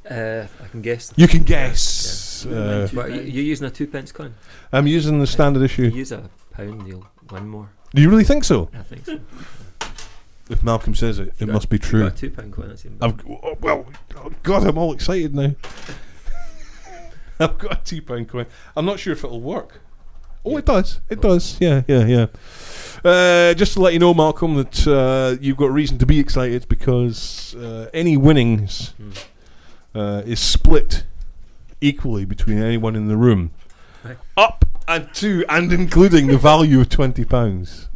Uh, I can guess. You can guess. Uh, But you- you're using a two pence coin. I'm using the standard If you issue. use a pound, you'll win more. Do you really think so? I think so. If Malcolm says it, it got- must be true. got a two pound coin. I've oh, well, oh God, I'm all excited now. I've got a two pound coin. I'm not sure if it'll work. Oh, it does. It does. Yeah, yeah, yeah. Uh, just to let you know, Malcolm, that uh, you've got reason to be excited because uh, any winnings uh, is split equally between anyone in the room, Right. up and to and including the value of twenty pounds.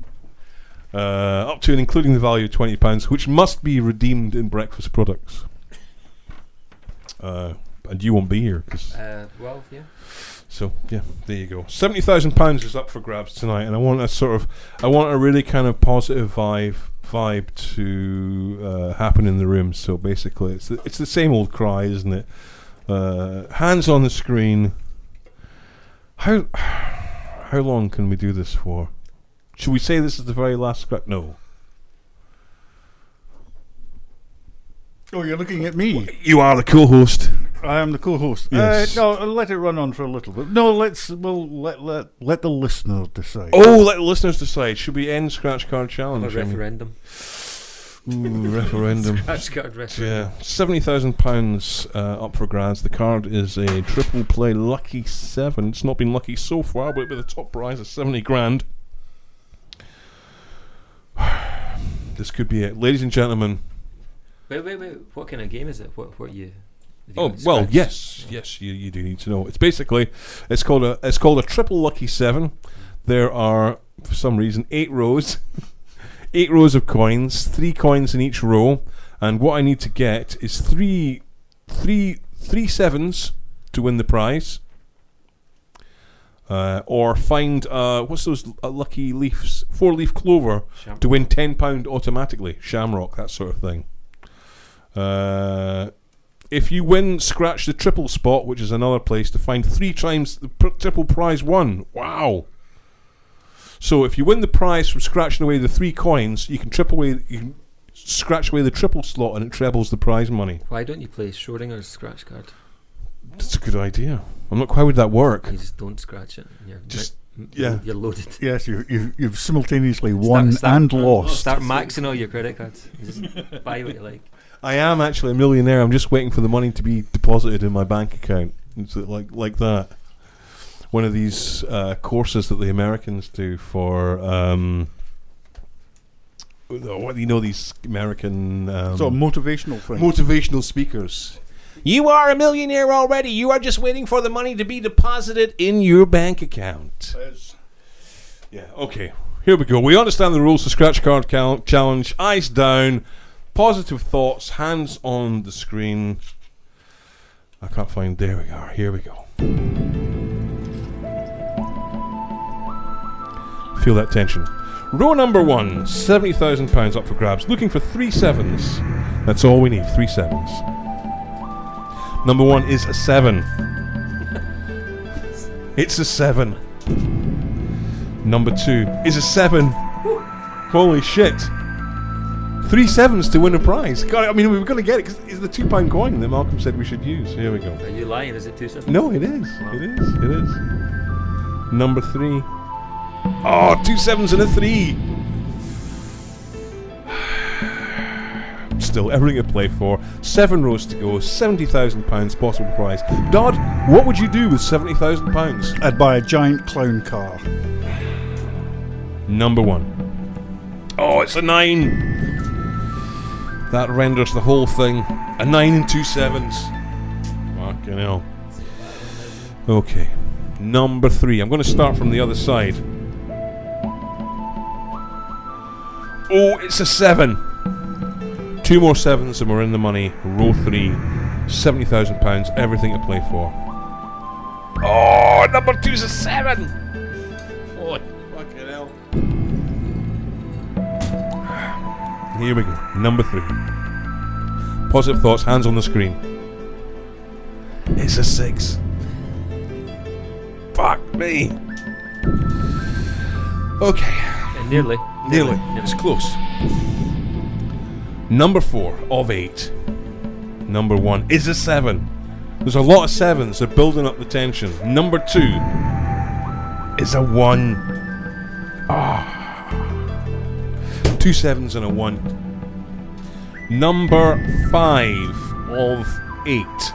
Uh, up to and including the value of twenty pounds, which must be redeemed in breakfast products. Uh, and you won't be here because Uh, well, yeah. so yeah, there you go. Seventy thousand pounds is up for grabs tonight, and I want a sort of, I want a really kind of positive vibe vibe to uh, happen in the room. So basically, it's the, it's the same old cry, isn't it? Uh, hands on the screen. How how long can we do this for? Should we say this is the very last script? No. Oh, you're looking at me. You are the co-host. I am the co-host. Yes. Uh, no, let it run on for a little bit. No, let's. Well, let let let the listener decide. Oh, let the listeners decide. Should we end Scratch Card Challenge? A I mean- referendum. Ooh, referendum. Scratch card referendum. Yeah, seventy thousand pounds uh, up for grabs. The card is a triple play lucky seven. It's not been lucky so far, but with a top prize of seventy grand. This could be it, ladies and gentlemen. Wait, wait, wait. What kind of game is it? What, what you? Oh well, yes, yes, you, you do need to know. It's basically it's called a it's called a triple lucky seven. There are for some reason eight rows, eight rows of coins, three coins in each row, and what I need to get is three, three, three sevens to win the prize. Uh, or find uh, what's those uh, lucky leaves? Four leaf clover to win ten pound automatically. Shamrock, that sort of thing. Uh, if you win, scratch the triple spot, which is another place to find three times the pr- triple prize won. Wow! So if you win the prize from scratching away the three coins, you can triple away. You can scratch away the triple slot, and it trebles the prize money. Why don't you play Schrodinger's scratch card? That's a good idea. I'm not quite. Would that work? You just don't scratch it. You're Just- mi- yeah. You're loaded. Yes, you, you, you've simultaneously won Start- and start- lost. Start maxing all your credit cards. Just buy what you like. I am actually a millionaire. I'm just waiting for the money to be deposited in my bank account. It's like like that. One of these uh, courses that the Americans do for um, what do you know these American um, Sort of motivational thing. motivational speakers. You are a millionaire already. You are just waiting for the money to be deposited in your bank account. Yeah. Okay. Here we go. We understand the rules. The scratch card challenge. Eyes down. Positive thoughts. Hands on the screen. I can't find. There we are. Here we go. Feel that tension. Row number one, seventy thousand pounds up for grabs. Looking for three sevens. That's all we need. Three sevens. Number one is a seven. it's a seven. Number two is a seven. Holy shit. Three sevens to win a prize. God, I mean, we've got to get it because it's the two pound coin that Malcolm said we should use. Here we go. Are you lying? Is it two sevens? No, it is. Wow. It is. It is. Number three. Oh, two sevens and a three. Still, everything to play for. Seven rows to go. Seventy thousand pounds possible prize. Dodd, what would you do with seventy thousand pounds? I'd buy a giant clown car. Number one. Oh, it's a nine. That renders the whole thing a nine and two sevens. Fucking hell. Okay. Number three. I'm going to start from the other side. Oh, it's a seven. Two more sevens and we're in the money. Row three. £70,000. Everything to play for. Oh, number two's a seven. Oh, fucking hell. Here we go. Number three. Positive thoughts, hands on the screen. It's a six. Fuck me. Okay. Yeah, nearly. Nearly. it was close. Number four of eight. Number one is a seven. There's a lot of sevens. They're building up the tension. Number two is a one. Ah. Two sevens and a one. Number five of eight.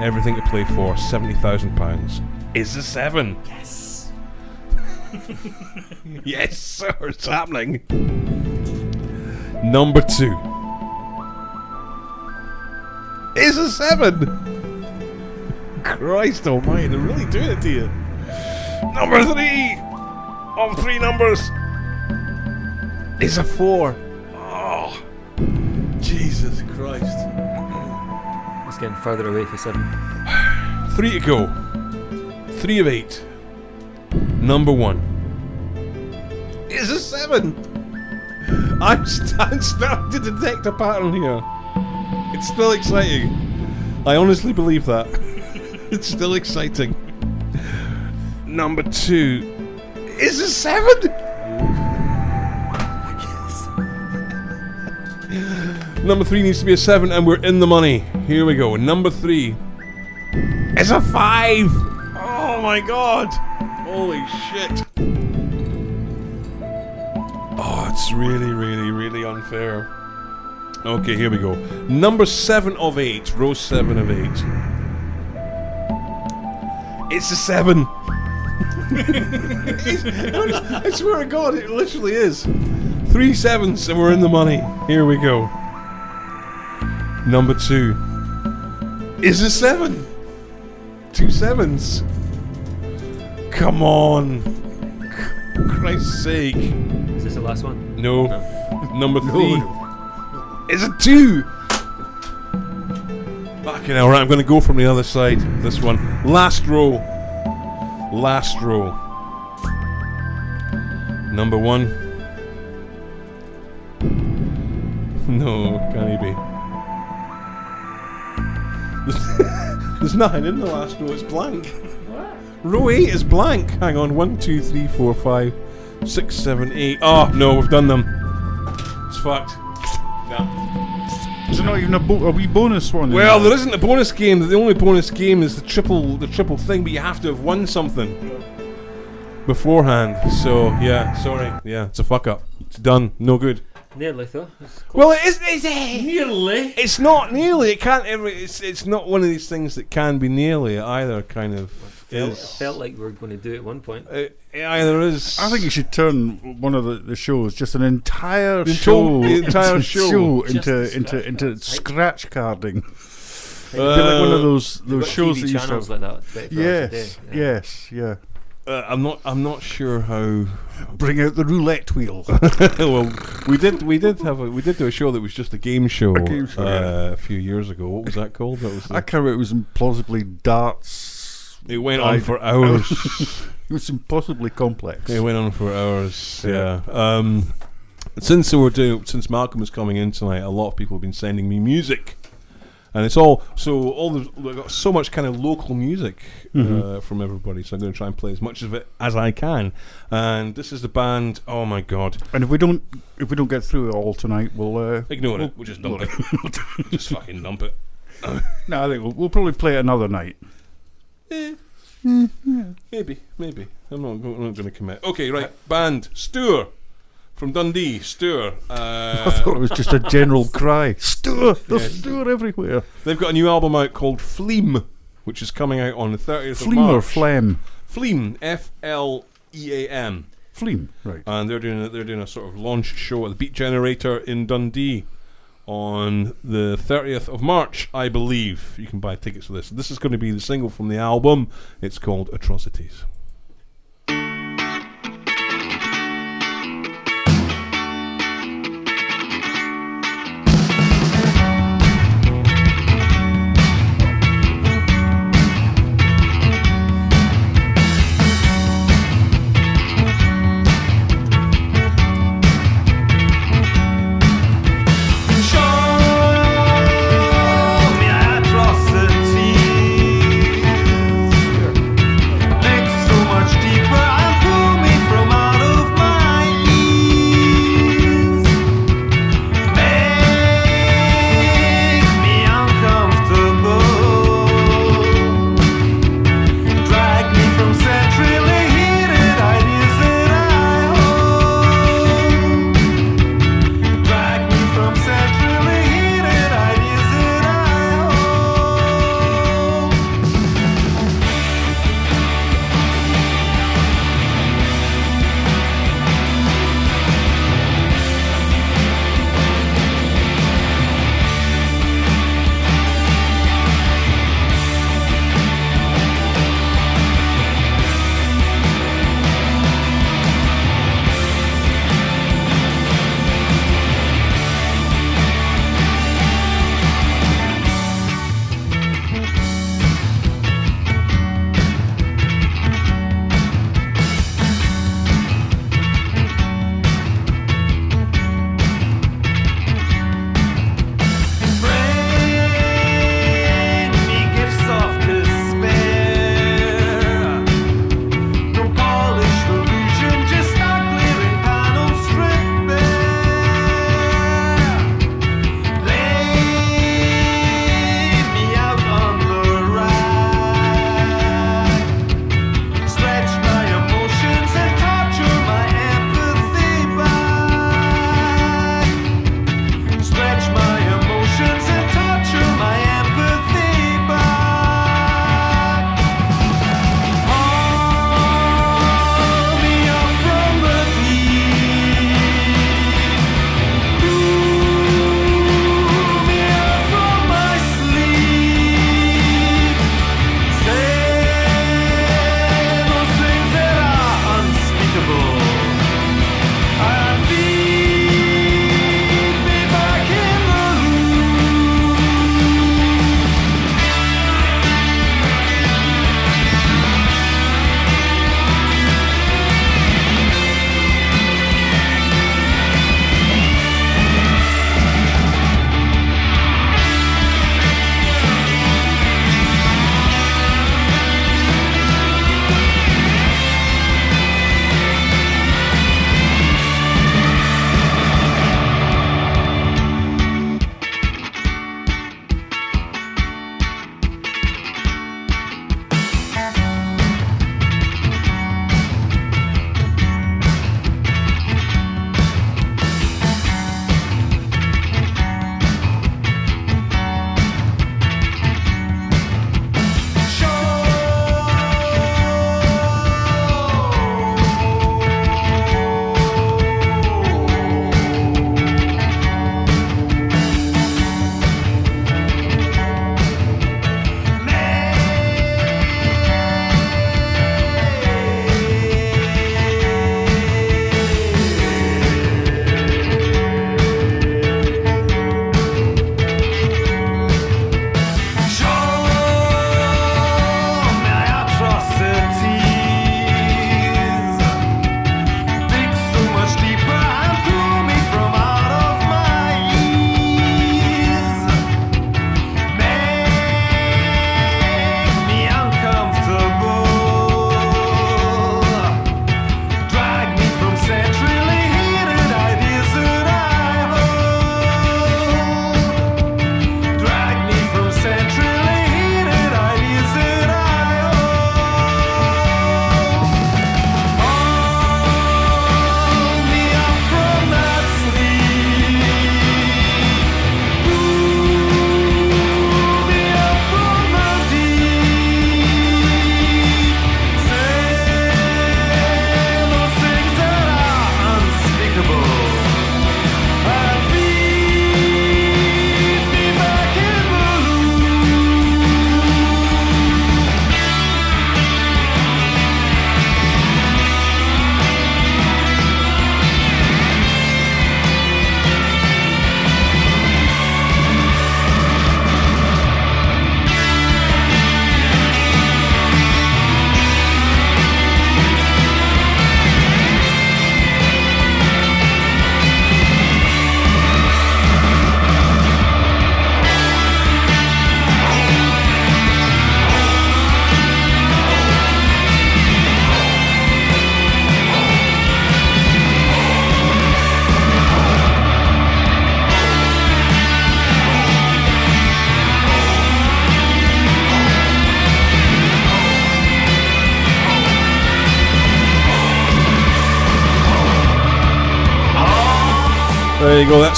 Everything to play for, £70,000. Is a seven. Yes. yes, sir, it's happening. Number two is a seven. Christ almighty, they're really doing it to you. Number three of three numbers is a four. Oh, Jesus Christ. It's getting further away for seven. Three to go. Three of eight. Number one is a seven. I'm, st- I'm starting to detect a pattern here. It's still exciting. I honestly believe that. it's still exciting. Number two is a seven. Number three needs to be a seven, and we're in the money. Here we go. Number three is a five. Oh my god! Holy shit! Oh, it's really, really, really unfair. Okay, here we go. Number seven of eight, row seven of eight. It's a seven. I swear to God, it literally is. Three sevens, and we're in the money. Here we go. Number two is a seven. Two sevens. Come on. Christ's sake. Is this the last one? No. Number three is a two. Fucking hell, right, I'm going to go from the other side. This one. Last row. Last row. Number one. No, can he be? There's nothing in the last row, it's blank. Row 8 is blank. Hang on, one, two, three, four, five, six, seven, eight. Oh, no, we've done them. It's fucked. Is there not even a, bo- a wee bonus one? Well, there? there isn't a bonus game. The only bonus game is the triple, the triple thing, but you have to have won something beforehand. So yeah, sorry, yeah, it's a fuck up. It's done. No good. Nearly though. It's. Well, it is. Is it? Nearly. It's not nearly. It can't ever. It's it's not one of these things that can be nearly. Either kind of felt, is. felt like we were going to do it at one point. It either is. I think you should turn one of the, the shows, just an entire The show, entire- the entire show. into Just into into scratch carding. Uh, be like one of those They've those shows TV that used to channels have. like that. 24 hours a yes, yeah. yes, yeah. Uh, I'm not. I'm not sure how. Bring out the roulette wheel. well, we did. We did have. A, we did do a show that was just a game show, A game show, uh, yeah. a few years ago. What was that called? That was. I can't remember. It was implausibly darts. It went on for hours. it was impossibly complex. It went on for hours. Yeah. Yeah. Um, since we were doing, since Malcolm was coming in tonight, a lot of people have been sending me music, and it's all so all the we got so much kind of local music uh, Mhm. from everybody. So I'm going to try and play as much of it as I can. And this is the band. Oh my god! And if we don't if we don't get through it all tonight, we'll uh, Ignore we'll, it. We'll just dump it. just fucking dump it. no, I think we'll, we'll probably play it another night. Eh, Maybe, maybe. I'm not, I'm not going to commit. Okay, right. Band Stour from Dundee. Stour. Uh, I thought it was just a general cry. Stour, there's Yeah. Stour everywhere. They've got a new album out called Fleam, which is coming out on the 30th of Fleam March. or phlegm? Fleam, F L E A M. Fleam, right. And they're doing a, they're doing a sort of launch show at the Beat Generator in Dundee on the 30th of March, I believe. You can buy tickets for this. This is going to be the single from the album. It's called Atrocities.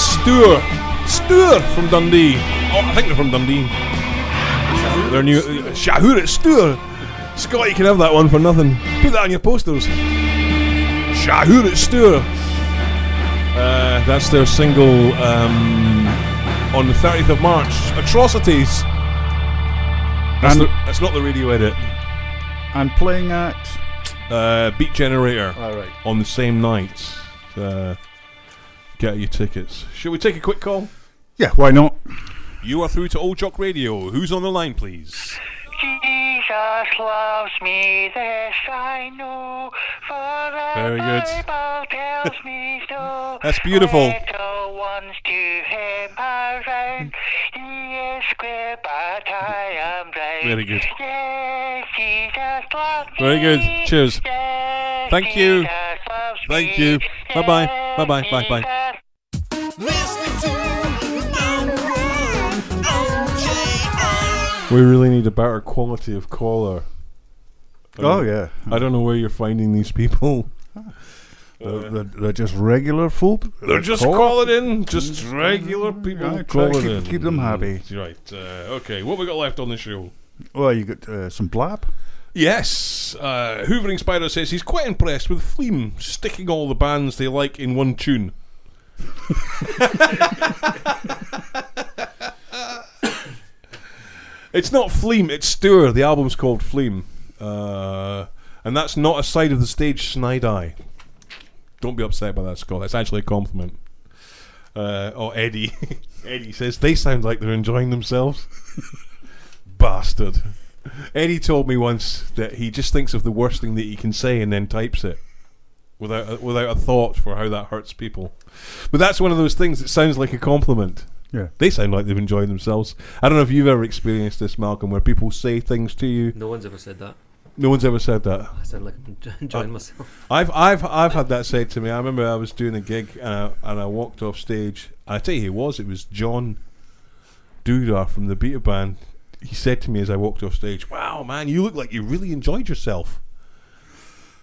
Stour. Stour from Dundee. Oh, I think they're from Dundee. They're new. Uh, Shahoor at Stour. Scott, you can have that one for nothing. Put that on your posters. Shahoor at Stour. Uh, that's their single um, on the 30th of March. Atrocities. That's, the, that's not the radio edit. And playing at Uh, Beat Generator. All right. On the same night. Uh, get your tickets. Shall we take a quick call? Yeah, why not? You are through to Old Jock Radio. Who's on the line, please? Jesus loves me, this I know, for the Very good. Bible tells me so. That's beautiful. Little ones to him are round, he is square, but I am round. Very good. Yes, Jesus loves me. Very good. Cheers. Yes, Thank you. Jesus loves Thank me. you. Bye bye. Bye bye. Bye bye. We really need a better quality of caller. I Oh, don't- yeah. I don't know where you're finding these people. They're, they're, they're just regular folk. They're just Call- calling in, just regular people calling keep- in. keep them happy. Right. Uh, okay. What we got left on the show? Well, you got uh, some blab. Yes. Uh, Hoovering Spider says he's quite impressed with Fleam sticking all the bands they like in one tune. it's not Fleam, it's Stour. The album's called Fleam. Uh, and that's not a side of the stage snide eye. Don't be upset by that, Scott. That's actually a compliment. Uh, oh, Eddie. Eddie says they sound like they're enjoying themselves. Bastard. Eddie told me once that he just thinks of the worst thing that he can say and then types it without a, without a thought for how that hurts people. But that's one of those things that sounds like a compliment. Yeah. They sound like they've enjoyed themselves. I don't know if you've ever experienced this, Malcolm, where people say things to you. No one's ever said that. No one's ever said that. I sound like I'm enj- enjoying myself. I've I've I've had that said to me. I remember I was doing a gig and I, and I walked off stage. I tell you, who it was it was John Dudar from the Beta Band. He said to me as I walked off stage, "Wow, man, you look like you really enjoyed yourself."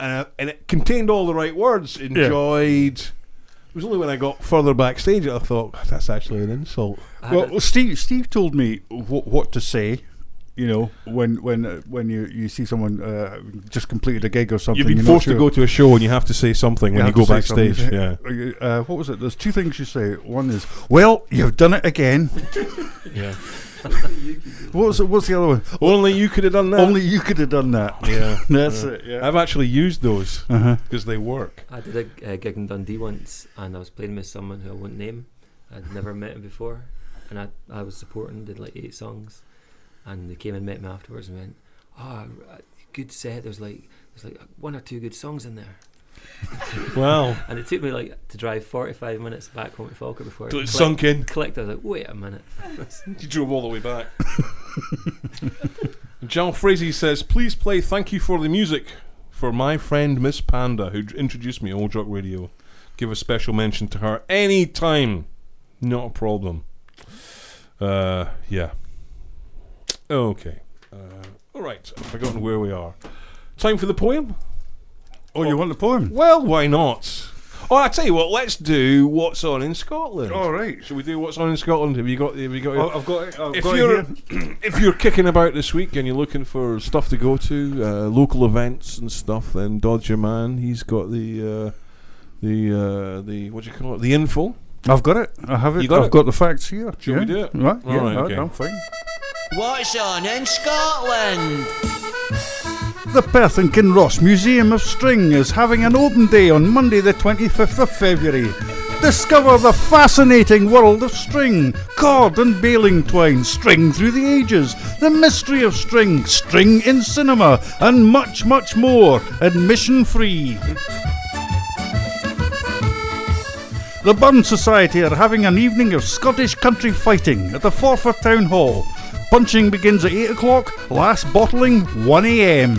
And I, and it contained all the right words. Enjoyed. It was only when I got further backstage that I thought that's actually an insult. Well, well, Steve Steve told me what, what to say. You know, when when uh, when you, you see someone uh, just completed a gig or something, You've been you're not forced to go to a show and you have to say something when you have go to say something. backstage. Yeah. Uh, what was it? There's two things you say. One is, "Well, you've done it again." Yeah. What was it? What's the other one? Only you could have done that. Only you could have done that. Yeah, that's yeah. it. Yeah. I've actually used those Uh-huh. because they work. I did a uh, gig in Dundee once, and I was playing with someone who I won't name. I'd never met him before, and I I was supporting, did like eight songs, and they came and met me afterwards and went, "Oh, good set. There's like there's like one or two good songs in there." Wow. And it took me like to drive 45 minutes back home to Falkirk before Till it clicked- sunk in. Clicked. I was like, "Wait a minute." You drove all the way back. John Frazee says, "Please play "Thank You for the Music" for my friend Miss Panda, who introduced me to Old Jock Radio. Give a special mention to her anytime. Not a problem. Uh, yeah. Okay. Uh, all right. I've forgotten where we are. Time for the poem. Oh, you want the poem? Well, why not? Oh, I tell you what. Let's do what's on in Scotland. All right. Should we do what's on in Scotland? Have you got? Have you got? Oh, I've got it. I've if got it you're here. if you're kicking about this week and you're looking for stuff to go to, uh, local events and stuff, then Dodge your man. He's got the uh, the uh, the what do you call it? The info. I've got it. I have it. You got I've it? got the facts here. Shall yeah. we do it? Right. All yeah, right, right, okay. I'm fine. What's on in Scotland? The Perth and Kinross Museum of String is having an open day on Monday, the 25th of February. Discover the fascinating world of string, cord and baling twine, string through the ages, the mystery of string, string in cinema, and much, much more. Admission free. The Burn Society are having an evening of Scottish country fighting at the Forfar Town Hall. Punching begins at 8 o'clock, last bottling 1am.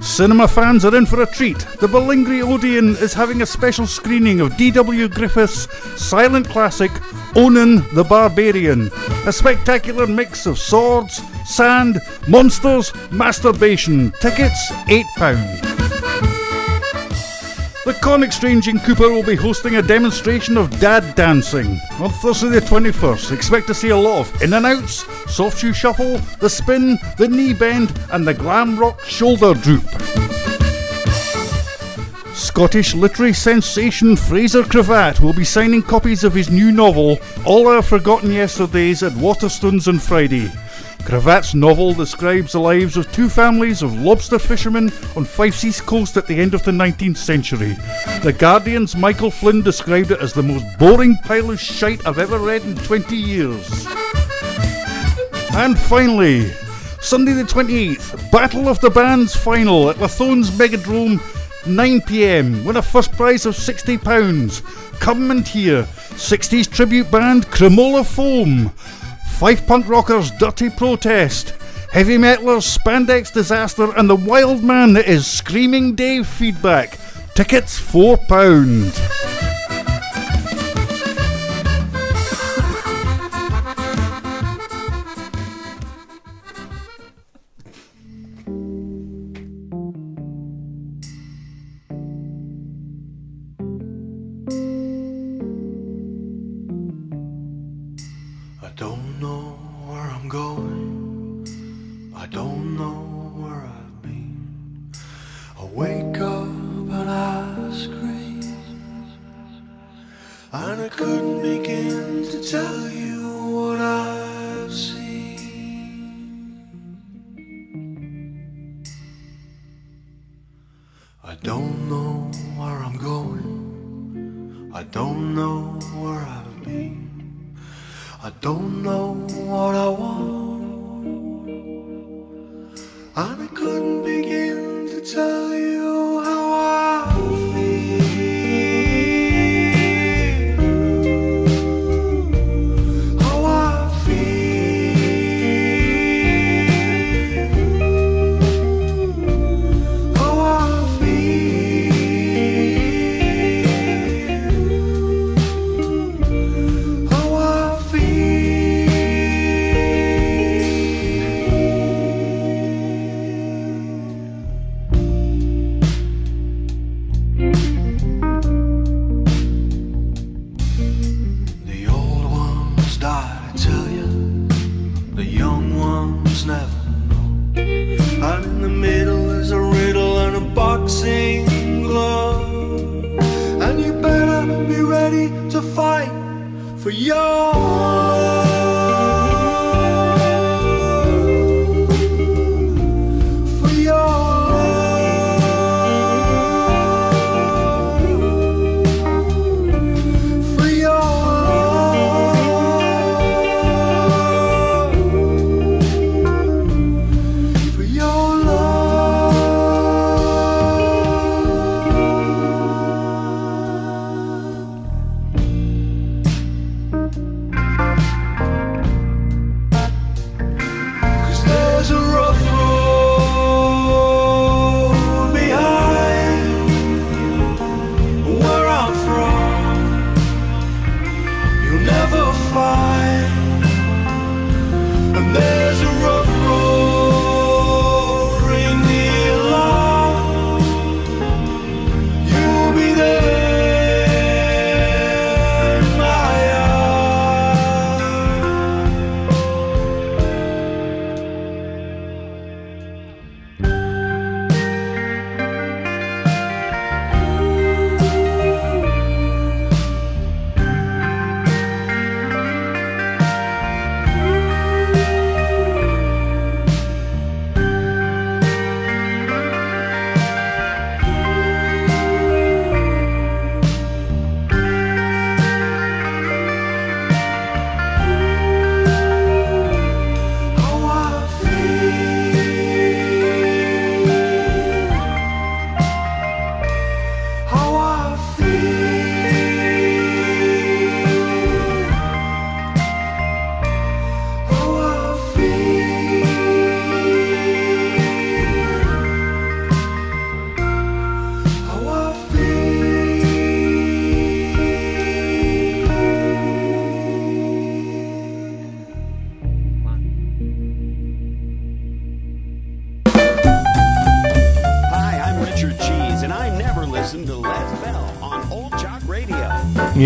Cinema fans are in for a treat. The Ballingry Odeon is having a special screening of D.W. Griffith's silent classic Onan the Barbarian. A spectacular mix of swords, sand, monsters, masturbation. Tickets £8. The Corn Exchange in Cupar will be hosting a demonstration of dad dancing on Thursday the 21st. Expect to see a lot of in and outs, soft shoe shuffle, the spin, the knee bend, and the glam rock shoulder droop. Scottish literary sensation Fraser Cravat will be signing copies of his new novel, All Our Forgotten Yesterdays, at Waterstones on Friday. Cravat's novel describes the lives of two families of lobster fishermen on Fife's east coast at the end of the 19th century. The Guardian's Michael Flynn described it as the most boring pile of shite I've ever read in 20 years. And finally, Sunday the 28th, Battle of the Bands final at Lathone's Megadrome, 9pm. Win a first prize of £60. Come and hear 60s tribute band Creamola Foam, Five Punk Rockers Dirty Protest, Heavy Metalers Spandex Disaster, and the wild man that is Screaming Dave Feedback. Tickets £4.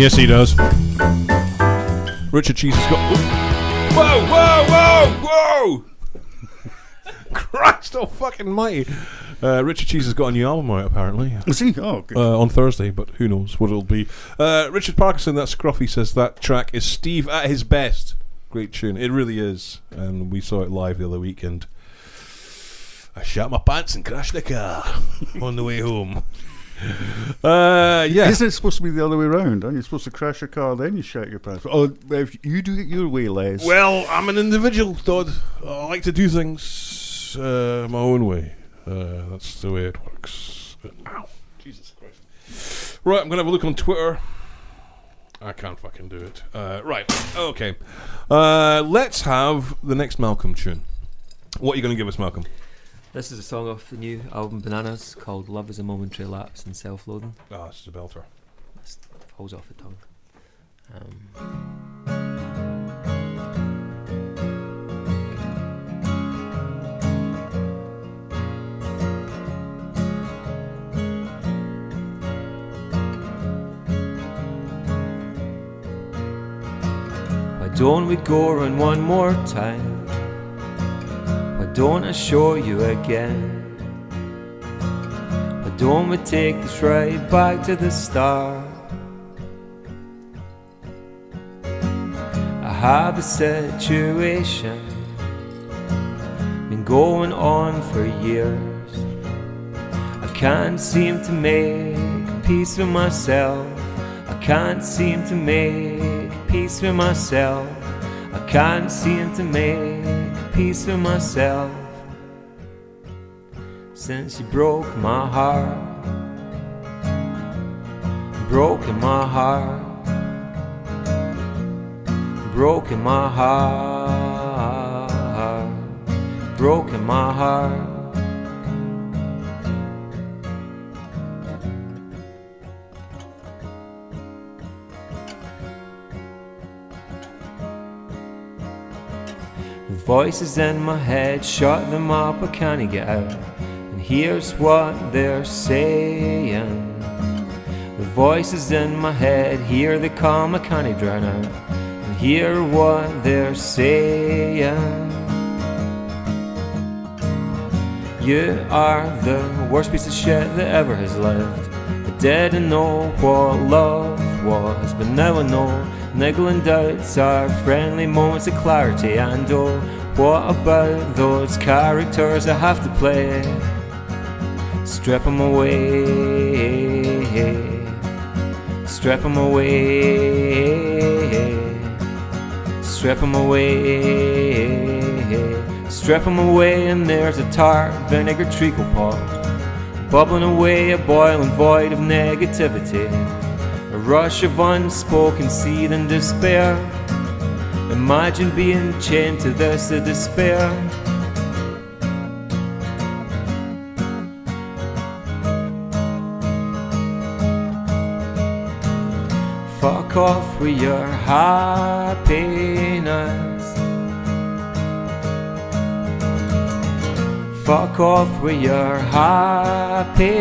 Yes, he does. Richard Cheese has got. Whoa, whoa, whoa, whoa! Christ, oh fucking mighty! Uh, Richard Cheese has got a new album out apparently. Is he? Oh, good. Uh, on Thursday, but who knows what it'll be. Uh, Richard Parkinson, that scruffy, says that track is Steve at his best. Great tune. It really is. And we saw it live the other weekend. I shot my pants and crashed the car on the way home. Uh, yeah. Isn't it supposed to be the other way around? Aren't you supposed to crash your car, then you shut your pants? Oh, if you do it your way, Les. Well, I'm an individual, Todd. I like to do things uh, my own way. Uh, that's the way it works. Ow. Jesus Christ. Right, I'm going to have a look on Twitter. I can't fucking do it. Uh, right, okay. Uh, let's have the next Malcolm tune. What are you going to give us, Malcolm? This is a song off the new album Bananas called Love is a Momentary Lapse in Self Loathing. Ah, this is a belter. This falls off the tongue. Um, Why don't we go run one more time? Don't assure you again? Why don't we take this right back to the start? I have a situation been going on for years. I can't seem to make peace with myself. I can't seem to make peace with myself. I can't seem to make peace with myself. Since you broke my heart, broken my heart, broken my heart, broken my heart. Voices in my head, shut them up, I can't get out. And here's what they're saying. The voices in my head, here they come, I can't drown out. And hear what they're saying. You are the worst piece of shit that ever has lived. I didn't know what love was, but now I know. Niggling doubts are friendly moments of clarity, and oh, what about those characters I have to play? Strip them away, strip them away, strip them away, strip them away, and there's a tart vinegar treacle pot, bubbling away a boiling void of negativity. A rush of unspoken seething despair. Imagine being chained to this despair. Fuck off with your happiness. Fuck off with your happiness.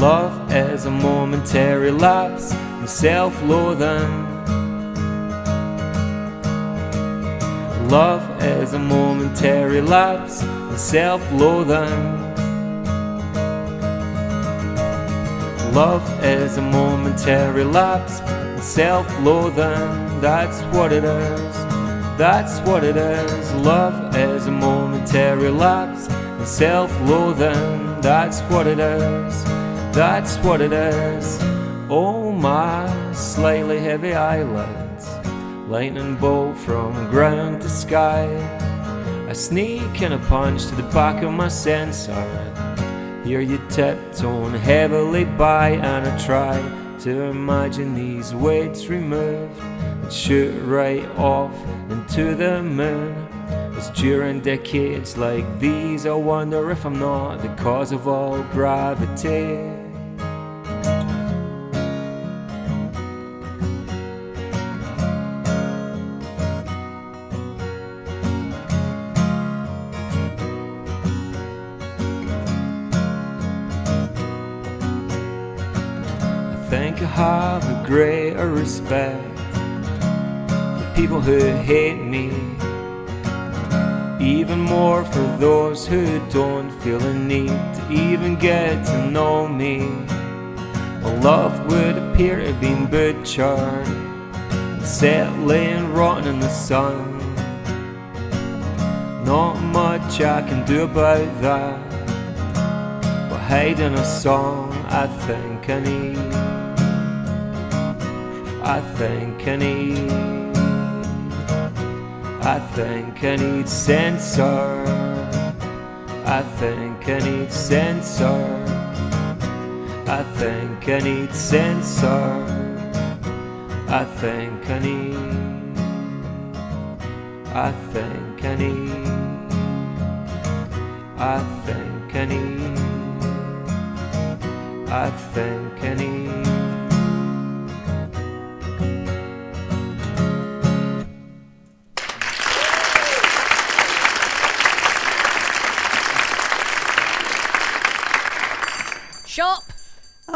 Love is a momentary lapse in self loathing. Love is a momentary lapse in self loathing. Love is a momentary lapse in self loathing. That's what it is. That's what it is. Love is a momentary lapse in self loathing. That's what it is. That's what it is. Oh, my slightly heavy eyelids, lightning bolt from ground to sky. I sneak in a punch to the back of my sensor. Hear you tiptoeing heavily by, and I try to imagine these weights removed and shoot right off into the moon. It's during decades like these I wonder if I'm not the cause of all gravity. Who hate me. Even more for those who don't feel the need to even get to know me. My love would appear to have been butchered, set laying rotten in the sun. Not much I can do about that, but hiding a song I think I need. I think I need. I think I need sensor. I think I need sensor. I think I need sensor. I think I need. I think I need. I think I need. I think I need.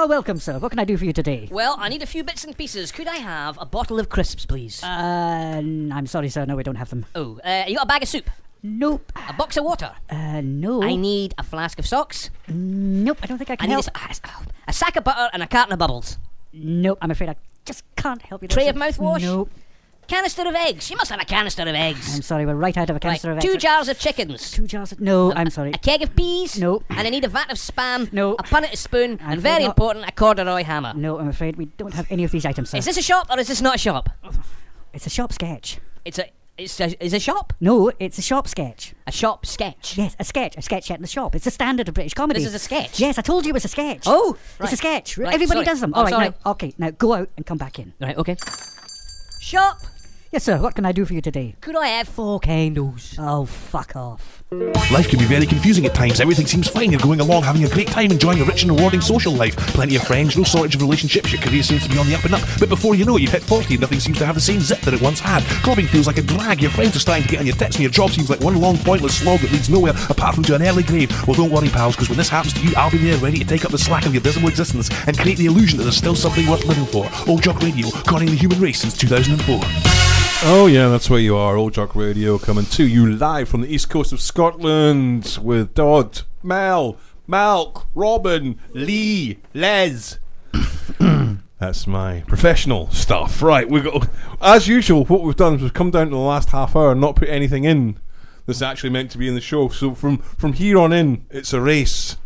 Oh, welcome, sir. What can I do for you today? Well, I need a few bits and pieces. Could I have a bottle of crisps, please? Uh, n- I'm sorry, sir. No, we don't have them. Oh, uh, you got a bag of soup? Nope. A box of water? Uh, no. I need a flask of socks. Nope, I don't think I I can need help. a, s- a sack of butter and a carton of bubbles. Nope, I'm afraid I just can't help you. there, Tray sir. of mouthwash? Nope. Canister of eggs. You must have a canister of eggs. I'm sorry, we're right out of a canister Right, of Two jars of chickens. Two jars of. No, I'm sorry. A keg of peas. No. And I need a vat of spam. No. A punnet spoon. I'm and very not. important, a corduroy hammer. No, I'm afraid we don't have any of these items, sir. Is this a shop or is this not a shop? It's a shop sketch. It's a. It's a, is a shop? No, it's a shop sketch. A shop sketch. Yes, a sketch. A sketch set in the shop. It's a standard of British comedy. This is a sketch. Yes, I told you it was a sketch. Oh, It's a sketch. Right, Everybody sorry. does them. Oh, All right, now, okay, now go out and come back in. Right, okay. Shop. Yes, sir. What can I do for you today? Could I have four candles? Oh, fuck off. Life can be very confusing at times. Everything seems fine. You're going along, having a great time, enjoying a rich and rewarding social life. Plenty of friends, no shortage of relationships. Your career seems to be on the up and up. But before you know it, you've hit 40 and nothing seems to have the same zip that it once had. Clubbing feels like a drag. Your friends are starting to get on your tits, and your job seems like one long pointless slog that leads nowhere apart from to an early grave. Well, don't worry, pals, because when this happens to you, I'll be there ready to take up the slack of your dismal existence and create the illusion that there's still something worth living for. Old Jock Radio, conning the human race since 2004. Oh yeah, that's where you are. Old Jock Radio coming to you live from the east coast of Scotland with Dodd, Mel, Malk, Robin, Lee, Les. that's my professional stuff. Right, we got as usual. What we've done is we've come down to the last half hour and not put anything in that's actually meant to be in the show. So from from here on in, it's a race.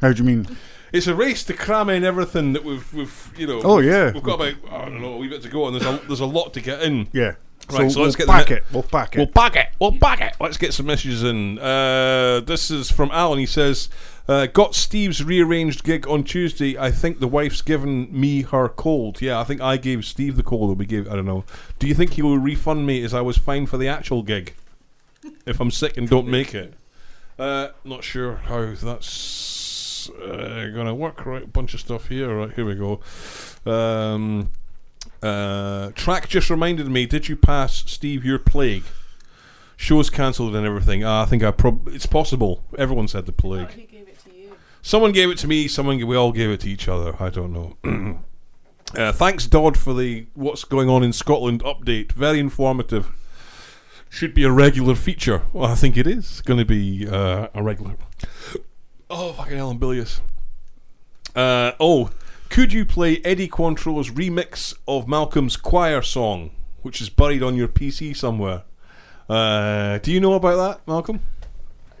How do you mean? It's a race to cram in everything that we've, we've you know. Oh, yeah. we've got about I don't know a wee bit to go, and there's a there's a lot to get in. Yeah. Right, So so, let's get the pack mi- it. We'll pack it. We'll pack it. We'll pack it. Let's get some messages in. Uh, this is from Alan. He says, uh, "Got Steve's rearranged gig on Tuesday. I think the wife's given me her cold. Yeah, I think I gave Steve the cold. Or we gave. I don't know. Do you think he will refund me as I was fine for the actual gig if I'm sick and don't make it? Uh, not sure how that's uh, gonna work. Right, bunch of stuff here. Right, here we go. Um, uh, track just reminded me. Did you pass Steve your plague? Shows cancelled and everything. Uh, I think I prob. It's possible. Everyone said the plague. He gave it to you. Someone gave it to me. Someone we all gave it to each other. I don't know. uh, thanks, Dodd, for the what's going on in Scotland update. Very informative. Should be a regular feature. Well, I think it is going to be uh, a regular. Oh fucking hell, I'm bilious. Uh, oh, could you play Eddie Quantrill's remix of Malcolm's choir song, which is buried on your PC somewhere? Uh, do you know about that, Malcolm?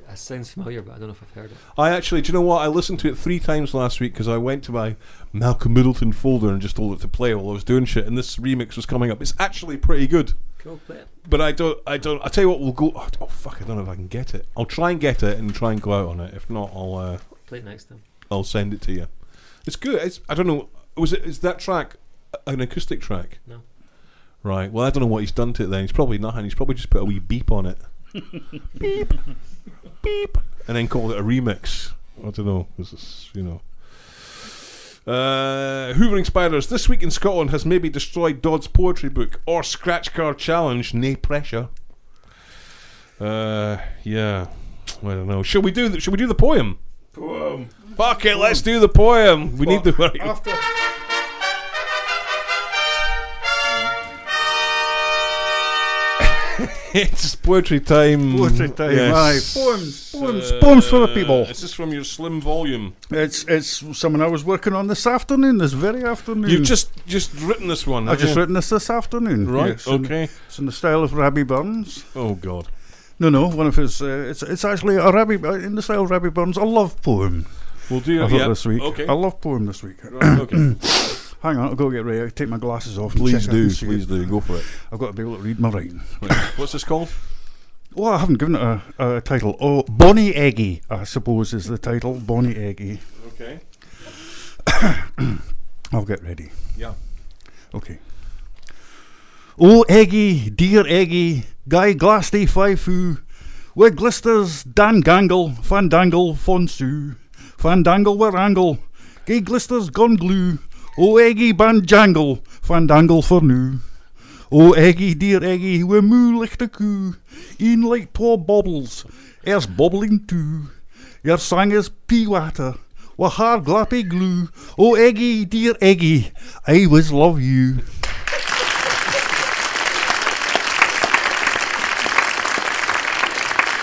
That sounds familiar, but I don't know if I've heard it. I actually, do you know what? I listened to it three times last week because I went to my Malcolm Middleton folder and just told it to play while I was doing shit, and this remix was coming up. It's actually pretty good. Cool, play it. But I don't, I don't. I tell you what, we'll go. Oh fuck, I don't know if I can get it. I'll try and get it and try and go out on it. If not, I'll, uh, Play it next time. I'll send it to you. It's good. It's, I don't know. Was it? Is that track an acoustic track? No. Right. Well, I don't know what he's done to it. Then he's probably nothing. He's probably just put a wee beep on it. beep, beep, and then called it a remix. I don't know. This is, you know. Uh, Hoovering Spiders. This week in Scotland has maybe destroyed Dodd's poetry book or scratch card challenge. Nay pressure. Uh, yeah. I don't know. Should we do? The, should we do the poem? Poem. Fuck it, let's do the poem. We need the. After- it's poetry time. Poetry time, yes. aye. Poems, poems, uh, poems for the people. This is from your slim volume. It's it's something I was working on this afternoon, this very afternoon. You've just just written this one. I've just you? written this this afternoon. Right. Yes, okay. In, it's in the style of Rabbi Burns. Oh God. No, no. One of his. Uh, it's it's actually a Rabbi uh, in the style of Rabbi Burns, a love poem. We'll do I it thought yeah. this week. Okay. A love poem this week. Right, okay. Hang on, I'll go get ready. I'll take my glasses off. Please check I can do, please it. do. Go for it. I've got to be able to read my writing. What's this called? Well, I haven't given it a, a title. Oh, Bonnie Eggy, I suppose, is the title. Bonnie Eggy. Okay. I'll get ready. Yeah. Okay. Oh, Eggy, dear Eggy, Guy Glasty Fifu, with glisters, Dan Gangle, Fandangle, Fonsu, Fandangle where angle, Gay glisters gone glue, oh Eggy Banjangle, Fandangle for new. Oh Eggy, dear Eggy, we moo like the coo, een like twa bobbles, er's bobbling too. Your sang is pea water, wi' hard glappy glue. Oh Eggy, dear Eggy, I was love you.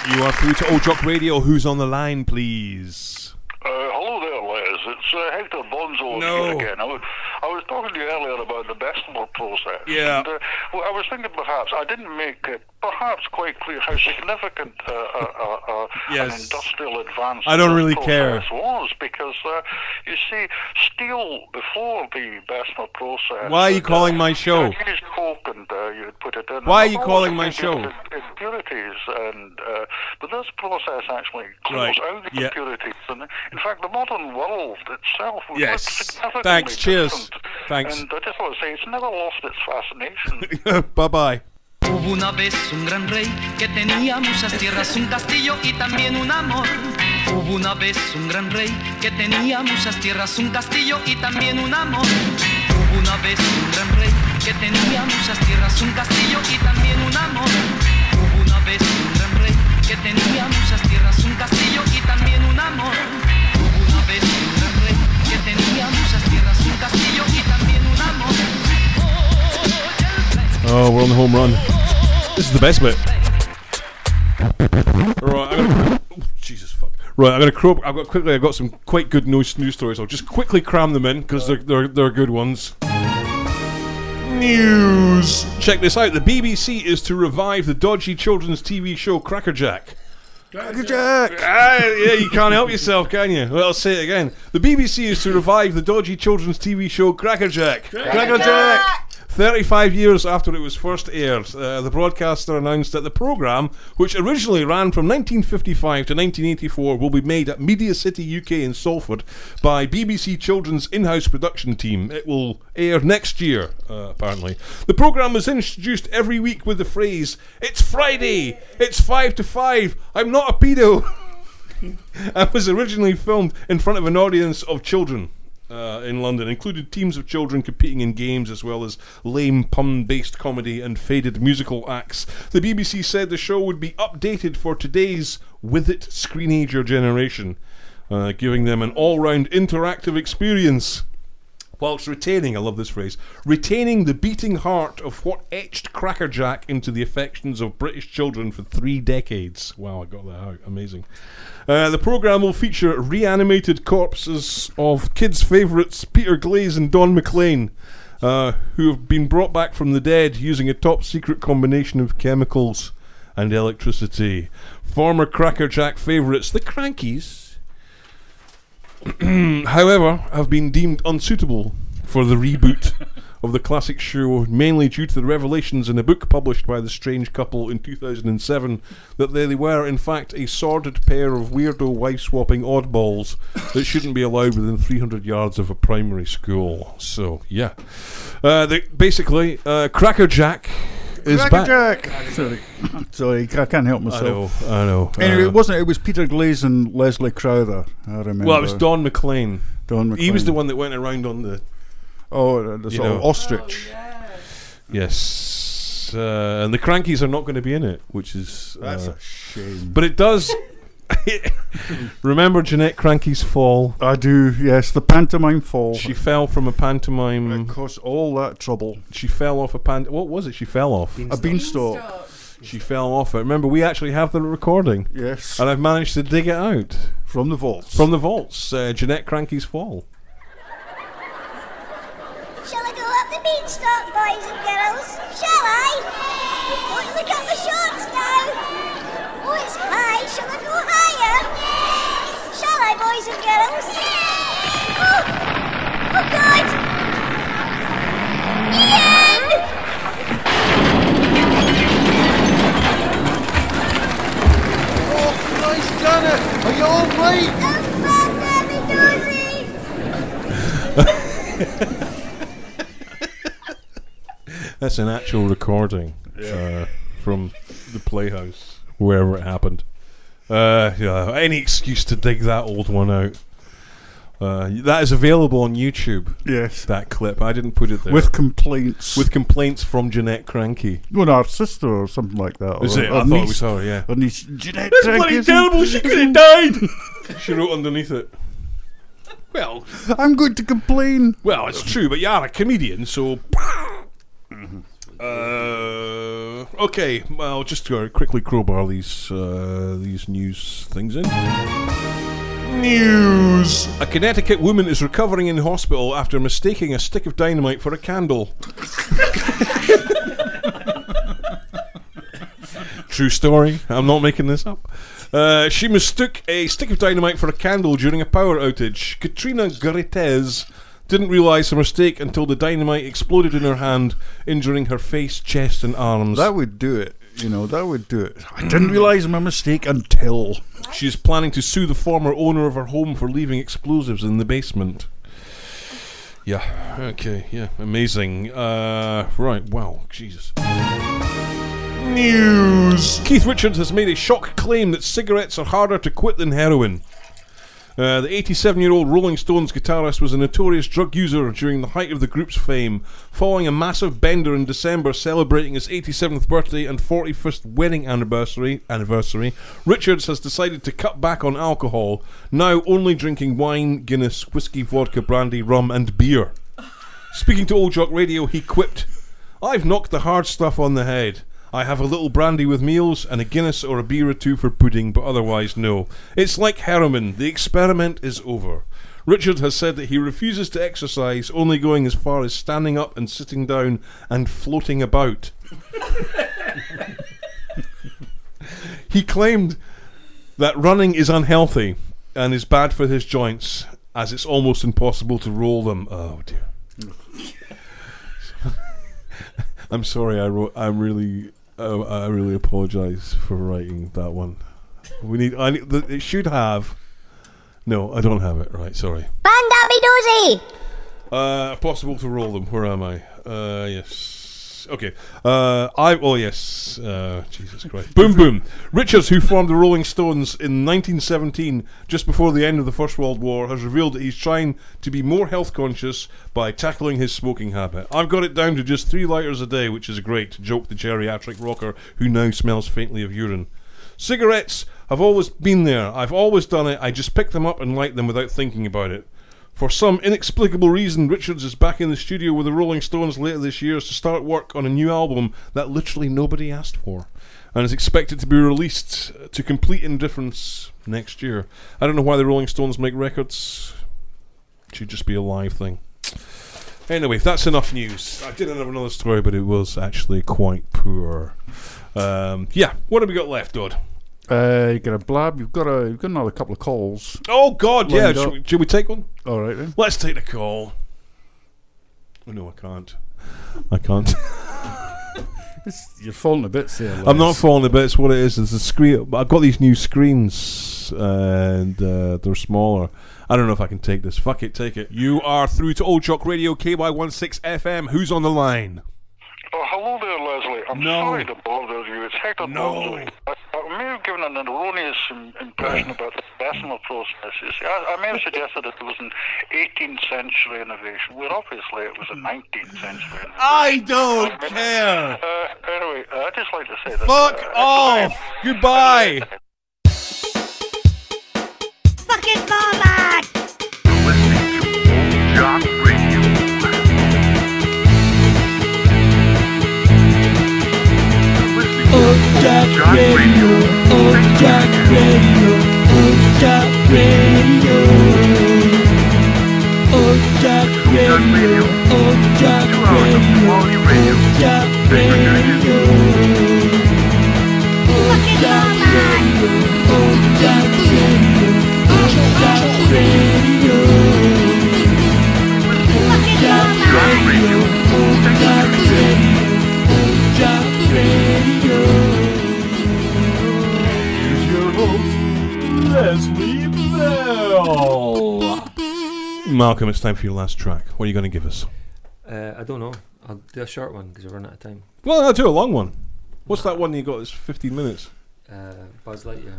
You are through to Old Jock Radio. Who's on the line, please? Uh, hello there, Les. It's uh, Hector Bonzo No. again. I was, I was talking to you earlier about the Bessemer process. Yeah. And, uh, well, I was thinking perhaps I didn't make it perhaps quite clear how significant uh, uh, uh, uh, an industrial advance I don't really care. was because uh, you see, steel before the Bessemer process. Why are you calling my show? You used coke and uh, you'd put it in. Why are you calling my show? with Impurities and uh, but this process actually clears Right, out the yeah. impurities. And in fact, the modern world itself was Yes. significantly Thanks, cheers. Thanks. And I just want to say, it's never lost its fascination. bye bye. Hubo una vez un gran rey que tenía muchas tierras, un castillo y también un amor. Hubo una vez un gran rey que tenía muchas tierras, un castillo y también un amor. Hubo una vez un gran rey que tenía muchas tierras, un castillo y también un amor. Que tenía muchas tierras, un castillo y también un amor. Una vez que tenía muchas tierras, un castillo y también un amor. Oh, we're on the home run. This is the best bit. Right, I'm gonna. oh, Jesus fuck. Right, I'm gonna croak. I've got quickly. I've got some quite good news news stories. I'll just quickly cram them in because they're, they're they're good ones. News. Check this out. The BBC is to revive the dodgy children's TV show Crackerjack. Crackerjack. Ah, yeah, you can't help yourself, can you? Well, I'll say it again. The BBC is to revive the dodgy children's TV show Crackerjack. Crackerjack. 35 years after it was first aired, uh, the broadcaster announced that the programme, which originally ran from 1955 to 1984, will be made at Media City UK in Salford by BBC Children's in house production team. It will air next year, uh, apparently. The programme was introduced every week with the phrase, It's Friday! It's 5 to 5! I'm not a pedo! and was originally filmed in front of an audience of children uh, in London. Included teams of children competing in games as well as lame pun based comedy and faded musical acts. The BBC said the show would be updated for today's with it screenager generation, uh, giving them an all round interactive experience. Whilst retaining, I love this phrase, retaining the beating heart of what etched Crackerjack into the affections of British children for three decades. Wow, I got that out. Amazing. Uh, the programme will feature reanimated corpses of kids' favourites Peter Glaze and Don McLean, uh, who have been brought back from the dead using a top secret combination of chemicals and electricity. Former Crackerjack favourites, the Krankies, however, have been deemed unsuitable for the reboot of the classic show, mainly due to the revelations in a book published by the strange couple in 2007 that they were, in fact, a sordid pair of weirdo wife swapping oddballs that shouldn't be allowed within 300 yards of a primary school. So, yeah. Uh, they, basically, uh, Crackerjack is back. Crackerjack. Sorry, sorry, I can't help myself. I know, I know. Anyway, Uh, it wasn't. It was Peter Glaze and Leslie Crowther. I remember. Well, it was Don McLean. Don He was McLean. the one that went around on the. Oh, the you sort of know. ostrich. Yes, uh, and the Krankies are not going to be in it, which is That's uh, a shame. But it does. Remember Janette Krankie's fall? I do. Yes, the pantomime fall. She fell from a pantomime. It caused all that trouble. She fell off a pant. What was it? She fell off A beanstalk. She fell off it. Remember, we actually have the recording. Yes. And I've managed to dig it out. From the vaults. From the vaults. Uh, Janette Krankie's fall. Shall I go up the beanstalk, boys and girls? Shall I? Look at the shorts now. Oh, it's high. Shall I go higher? Shall I, boys and girls? Oh, oh God! Ian! Oh, Christ, Janet! Are you all right? That's an actual recording uh, from the Playhouse, wherever it happened. Uh, yeah, any excuse to dig that old one out. Uh, that is available on YouTube. Yes. That clip. I didn't put it there. With complaints. With complaints from Janette Krankie. Well, our sister or something like that. Is or it? her I thought it niece- was her, yeah. her niece, Jeanette That's Cranky, bloody terrible. She could have died. she wrote underneath it. Well, I'm going to complain. Well, it's true, but you are a comedian, so. Uh, okay, well, just to quickly crowbar these uh, these news things in. News! A Connecticut woman is recovering in hospital after mistaking a stick of dynamite for a candle. True story. I'm not making this up. Uh, she mistook a stick of dynamite for a candle during a power outage. Katrina Garetez didn't realize her mistake until the dynamite exploded in her hand, injuring her face, chest, and arms. That would do it. You know, that would do it. I didn't realize my mistake until. She's planning to sue the former owner of her home for leaving explosives in the basement. Yeah, okay, yeah, amazing. Uh, right, wow, Jesus. News! Keith Richards has made a shock claim that cigarettes are harder to quit than heroin. Uh, the 87 year old Rolling Stones guitarist was a notorious drug user during the height of the group's fame. Following a massive bender in December celebrating his 87th birthday and 41st wedding anniversary, anniversary, Richards has decided to cut back on alcohol, now only drinking wine, Guinness, whiskey, vodka, brandy, rum, and beer. Speaking to Old Jock Radio, he quipped, I've knocked the hard stuff on the head. I have a little brandy with meals and a Guinness or a beer or two for pudding, but otherwise, no. It's like heroin. The experiment is over. Richard has said that he refuses to exercise, only going as far as standing up and sitting down and floating about. he claimed that running is unhealthy and is bad for his joints, as it's almost impossible to roll them. Oh dear. I'm sorry. I wrote. I'm really. Uh, I really apologize for writing that one. We need. I need. The, it should have. No, I don't have it. Right. Sorry. Bandabby Dozy! Uh, possible to roll them. Where am I? Uh, yes. Okay. Uh, I. Oh yes. Uh, Jesus Christ. boom boom. Richards, who formed the Rolling Stones in 1917, just before the end of the First World War, has revealed that he's trying to be more health conscious by tackling his smoking habit. I've got it down to just three lighters a day, which is a great. Joked the geriatric rocker, who now smells faintly of urine. Cigarettes have always been there. I've always done it. I just pick them up and light them without thinking about it. For some inexplicable reason, Richards is back in the studio with the Rolling Stones later this year to start work on a new album that literally nobody asked for, and is expected to be released to complete indifference next year. I don't know why the Rolling Stones make records. It should just be a live thing. Anyway, that's enough news. I did have another story, but it was actually quite poor. Um, yeah, what have we got left, Dodd? Uh, you got a blab. You've got a. You've got another couple of calls. Oh God, yeah. Should we, should we take one? All right then. Let's take the call. Oh, no, I can't. I can't. It's- you're falling a bit there. I'm not falling a bit. It's what it is. It's a screen. I've got these new screens, and uh, they're smaller. I don't know if I can take this. Fuck it, take it. You are through to Old Jock Radio KY16 FM. Who's on the line? Oh, hello there, Leslie. I'm No. sorry to bother you. It's Hector No. Baldwin. I, I may have given an erroneous impression about the Bessemer process. I, I may have suggested that it was an 18th century innovation, where obviously it was a 19th century innovation. I don't care. Uh, anyway, uh, I'd just like to say that. Fuck uh, off. Goodbye. Fucking forward! Jock Radio. Oh, Radio, Old Jock Radio, Old Jack Radio. Old Radio, Old Radio, Old Radio. Old Radio, Old Radio, Old Radio. Radio, Old Jock Radio, Old Jock Radio. Leslie Bell. Malcolm, it's time for your last track. What are you going to give us? Uh, I don't know. I'll do a short one because we're running out of time. Well, I'll do a long one. What's that one you got that's 15 minutes? Uh, Buzz Lightyear.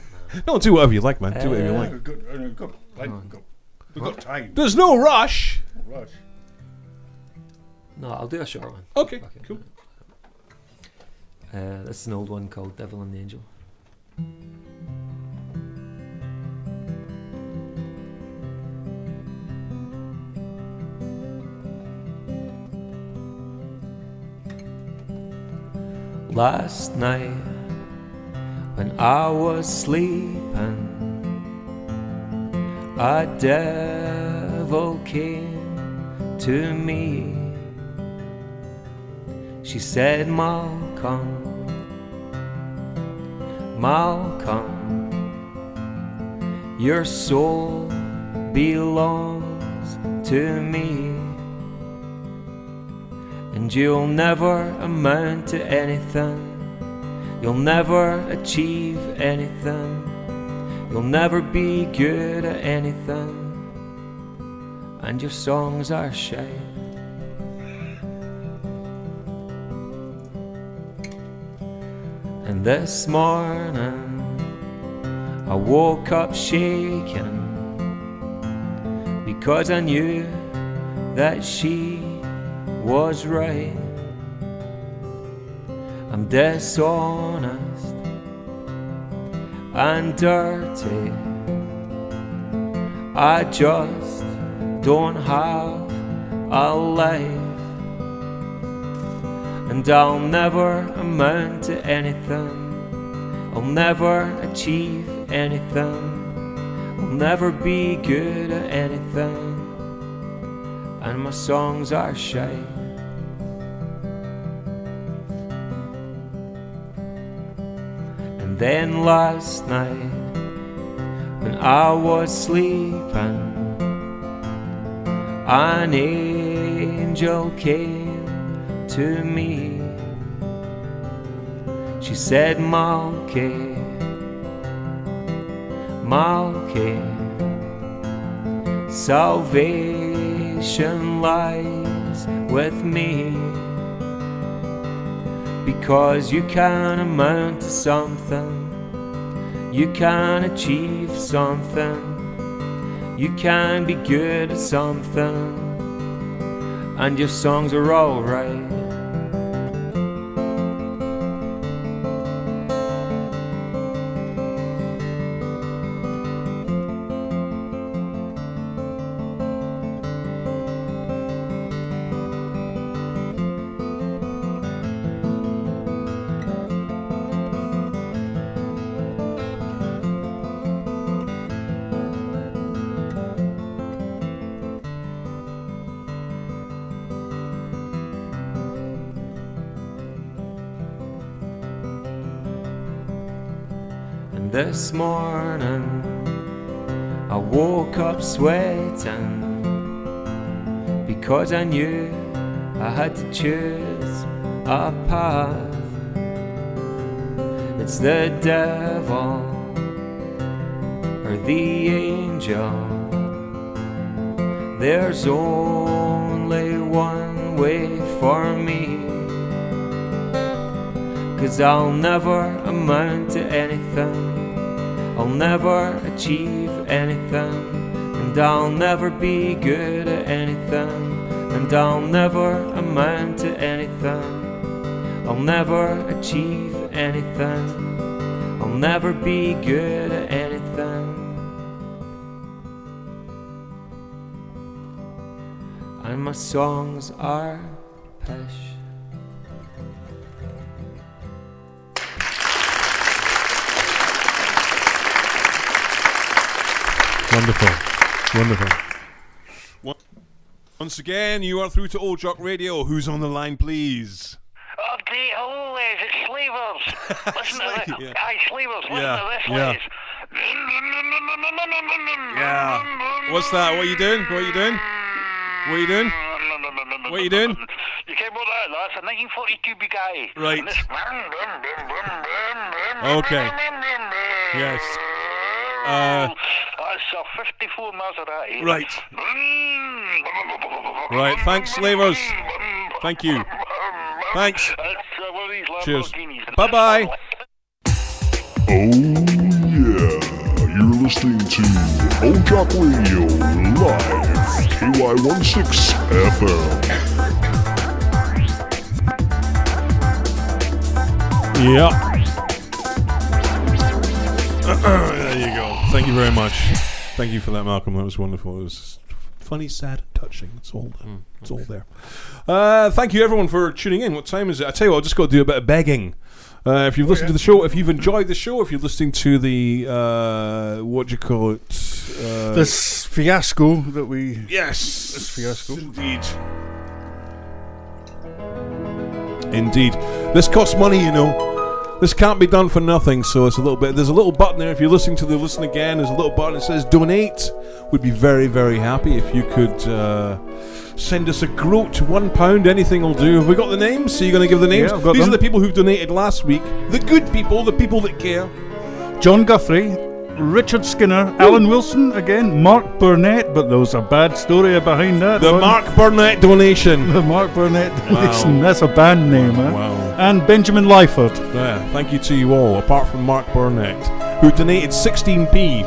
No, do whatever you like, man. Do whatever you Uh, like. We've got, uh, we've got, like, we've got, we've got time. There's no rush. Rush. No, I'll do a short one. Okay, cool. Uh, this is an old one called Devil and the Angel. Last night, when I was sleeping, a devil came to me. She said, Malcolm, Malcolm, your soul belongs to me. And you'll never amount to anything. You'll never achieve anything. You'll never be good at anything. And your songs are shite. And this morning I woke up shaking because I knew that she was right. I'm dishonest and dirty. I just don't have a life. And I'll never amount to anything. I'll never achieve anything. I'll never be good at anything. And my songs are shy. And then last night, when I was sleeping, an angel came to me. She said, Malky, Malky, salvation lies with me. Because you can amount to something, you can achieve something, you can be good at something, and your songs are alright. This morning I woke up sweating because I knew I had to choose a path. It's the devil or the angel. There's only one way for me. Cause I'll never amount to anything. I'll never achieve anything. And I'll never be good at anything. And I'll never amount to anything. I'll never achieve anything. I'll never be good at anything. And my songs are Wonderful. Wonderful. Once again, you are through to Old Jock Radio. Who's on the line, please? Oh, great, hello, Les, it's Slavers. Listen to this. Yeah. Aye, Slavers, listen Yeah, to this, yeah. Les. Yeah. What's that? What are you doing? What are you doing? What are you doing? What are you doing? You came with that, that's a 1942 Bugatti. Right. Okay. Yes. Uh, That's a 54 Maserati. right. Right. Thanks, slavers. Thank you. Thanks. Uh, one of these Cheers. Bye bye. Oh yeah, you're listening to Old Jock Radio live, KY16 FM. Yeah. there you go. Thank you very much. Thank you for that, Malcolm. That was wonderful. It was funny, sad, touching. It's all there. It's all there. Uh, thank you, everyone, for tuning in. What time is it? I tell you what, I've just got to do a bit of begging. Uh, if you've listened to the show, if you've enjoyed the show, if you're listening to the uh, what do you call it? Uh, This fiasco that we. Yes. This fiasco. Indeed. Indeed. This costs money, you know. This can't be done for nothing, so it's a little bit. There's a little button there. If you're listening to the listen again, there's a little button that says donate. We'd be very, very happy if you could uh, send us a groat, one pound, anything will do. Have we got the names? So you're going to give the names? Yeah, These them. are the people who've donated last week. The good people, the people that care. John Guthrie, Richard Skinner, Alan Wilson again, Mark Burnett, but there was a bad story behind that. The one. Mark Burnett donation. The Mark Burnett Wow. donation. That's a band name, huh? Wow. And Benjamin Lyford. Yeah, thank you to you all, apart from Mark Burnett, who donated 16p.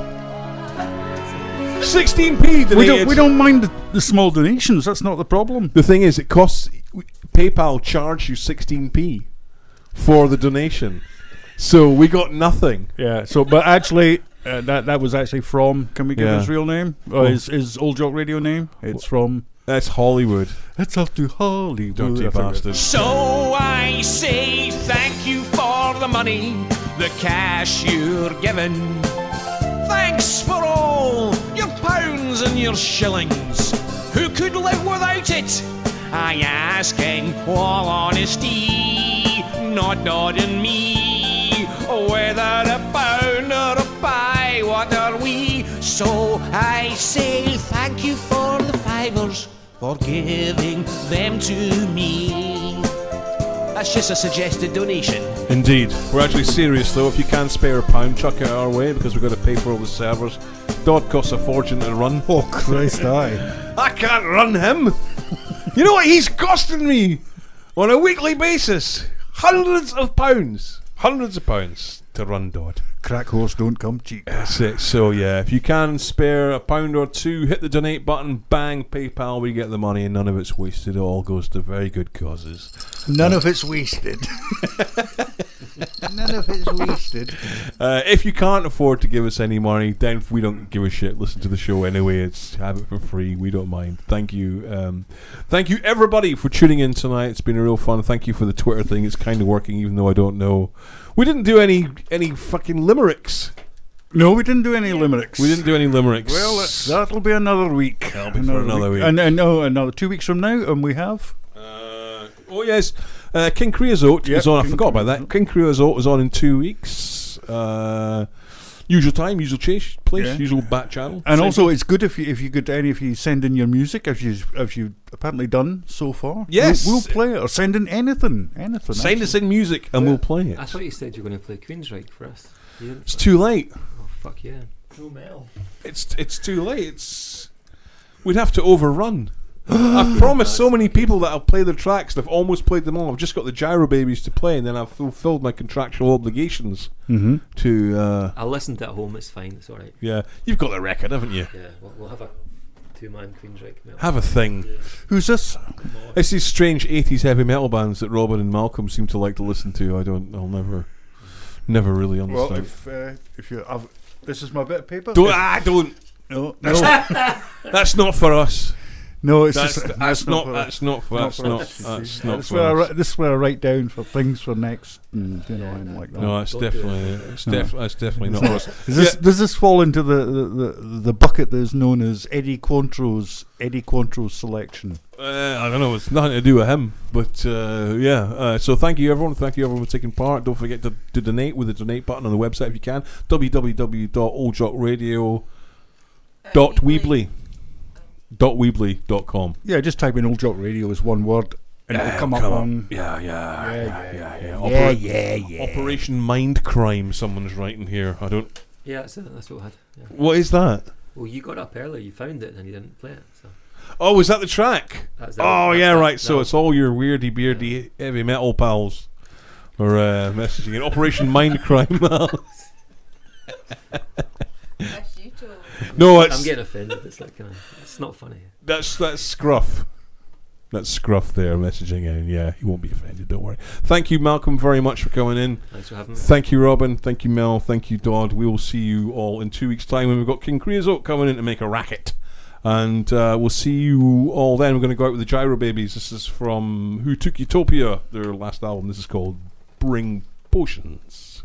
16p donated. We don't, we don't mind the, the small donations. That's not the problem. The thing is, it costs PayPal charge you 16p for the donation, so we got nothing. Yeah. So, but actually, uh, that that was actually from. Can we give Yeah. his real name? Or Oh. his his old jock radio name? It's from. That's Hollywood. It's up to Hollywood. Dirty I forget. bastard. So I say thank you for the money, the cash you're given. Thanks for all your pounds and your shillings. Who could live without it? I ask in all honesty, not nodding me. Whether a So I say thank you for the fivers, for giving them to me. That's just a suggested donation. Indeed. We're actually serious though. If you can spare a pound, chuck it our way because we've got to pay for all the servers. Dodd costs a fortune to run. Oh Christ, I. I can't run him. you know what he's costing me on a weekly basis? Hundreds of pounds. Hundreds of pounds to run Dodd. Crack horse don't come cheap. That's it. So yeah, if you can spare a pound or two, hit the donate button, bang, PayPal, we get the money, and none of it's wasted. It all goes to very good causes. None of it's wasted. None of it's wasted. Uh, if you can't afford to give us any money, then we don't give a shit. Listen to the show anyway. It's have it for free. We don't mind. Thank you, um, thank you everybody for tuning in tonight. It's been a real fun. Thank you for the Twitter thing. It's kind of working, even though I don't know. We didn't do any any fucking limericks. No, we didn't do any limericks. We didn't do any limericks. Well, that's- that'll be another week. That'll be for another week. And, and no, another two weeks from now, and we have. Oh yes, uh, King Creosote Yep, is on. I King forgot about that. King Creosote is on in two weeks. Uh, usual time, usual chase place, Yeah. usual bat channel. And Same also, it's good if you if you could any if you send in your music as you as you apparently done so far. Yes. we'll, we'll play it or send in anything, anything. Send us in music and we'll play it. I thought you said you were going to play Queensryche for us. It's too late. Oh fuck yeah! No Mel. It's it's too late. It's we'd have to overrun. I've promised so many people that I'll play their tracks. They've almost played them all. I've just got the Gyro Babies to play, and then I've fulfilled my contractual obligations Mhm. to. Uh, I'll listen to it at home. It's fine. It's all right. yeah, you've got the record, haven't you? Yeah, we'll, we'll have a two-man Queensryche. metal. Have a thing. Who's this? It's these strange '80s heavy metal bands that Robin and Malcolm seem to like to listen to. I don't. I'll never, never really understand. Well, understand. if uh, if you have, this is my bit of paper. don't If- ah, don't. No, no. that's not for us. No, it's That's- just that's not- for- that's not for- that's for not- that's not This for where us. wri- this is where I write down for things for next, and you know, and like that. No, it's definitely it's def- that's definitely not for us. Does this, Yeah. does this fall into the, the, the, the bucket that is known as Eddie Quantro's Eddie Quantro's selection? Uh, I don't know. It's nothing to do with him, but uh, yeah. Uh, so thank you everyone. Thank you everyone for taking part. Don't forget to, to donate with the donate button on the website if you can. www.oldjockradio.weebly dot weebly dot com. Yeah, just type in Old Jock Radio as one word, and Yeah, it'll come it'll up up. on. Yeah, yeah, yeah, yeah, yeah. yeah, Opera- yeah, yeah. Operation Mind Crime. Someone's writing here. I don't. Yeah, that's, it, that's what I had. Yeah. What is that? Well, you got up earlier, you found it, and you didn't play it. So. Oh, is that the track? That's the- oh, that's yeah, the- right. So no. it's all your weirdy, beardy, heavy metal pals are uh, messaging in Operation Mind Crime. no, it's I'm getting offended. It's like, uh, it's not funny. That's that's Scruff. That's Scruff there messaging in. Yeah, he won't be offended. Don't worry. Thank you, Malcolm, very much for coming in. Thanks for having me. Thank you, Robin. Thank you, Mel. Thank you, Dodd. We will see you all in two weeks' time when we've got King Creosote coming in to make a racket. And uh, we'll see you all then. We're going to go out with the Gyro Babies. This is from Who Took Utopia, their last album. This is called Bring Potions.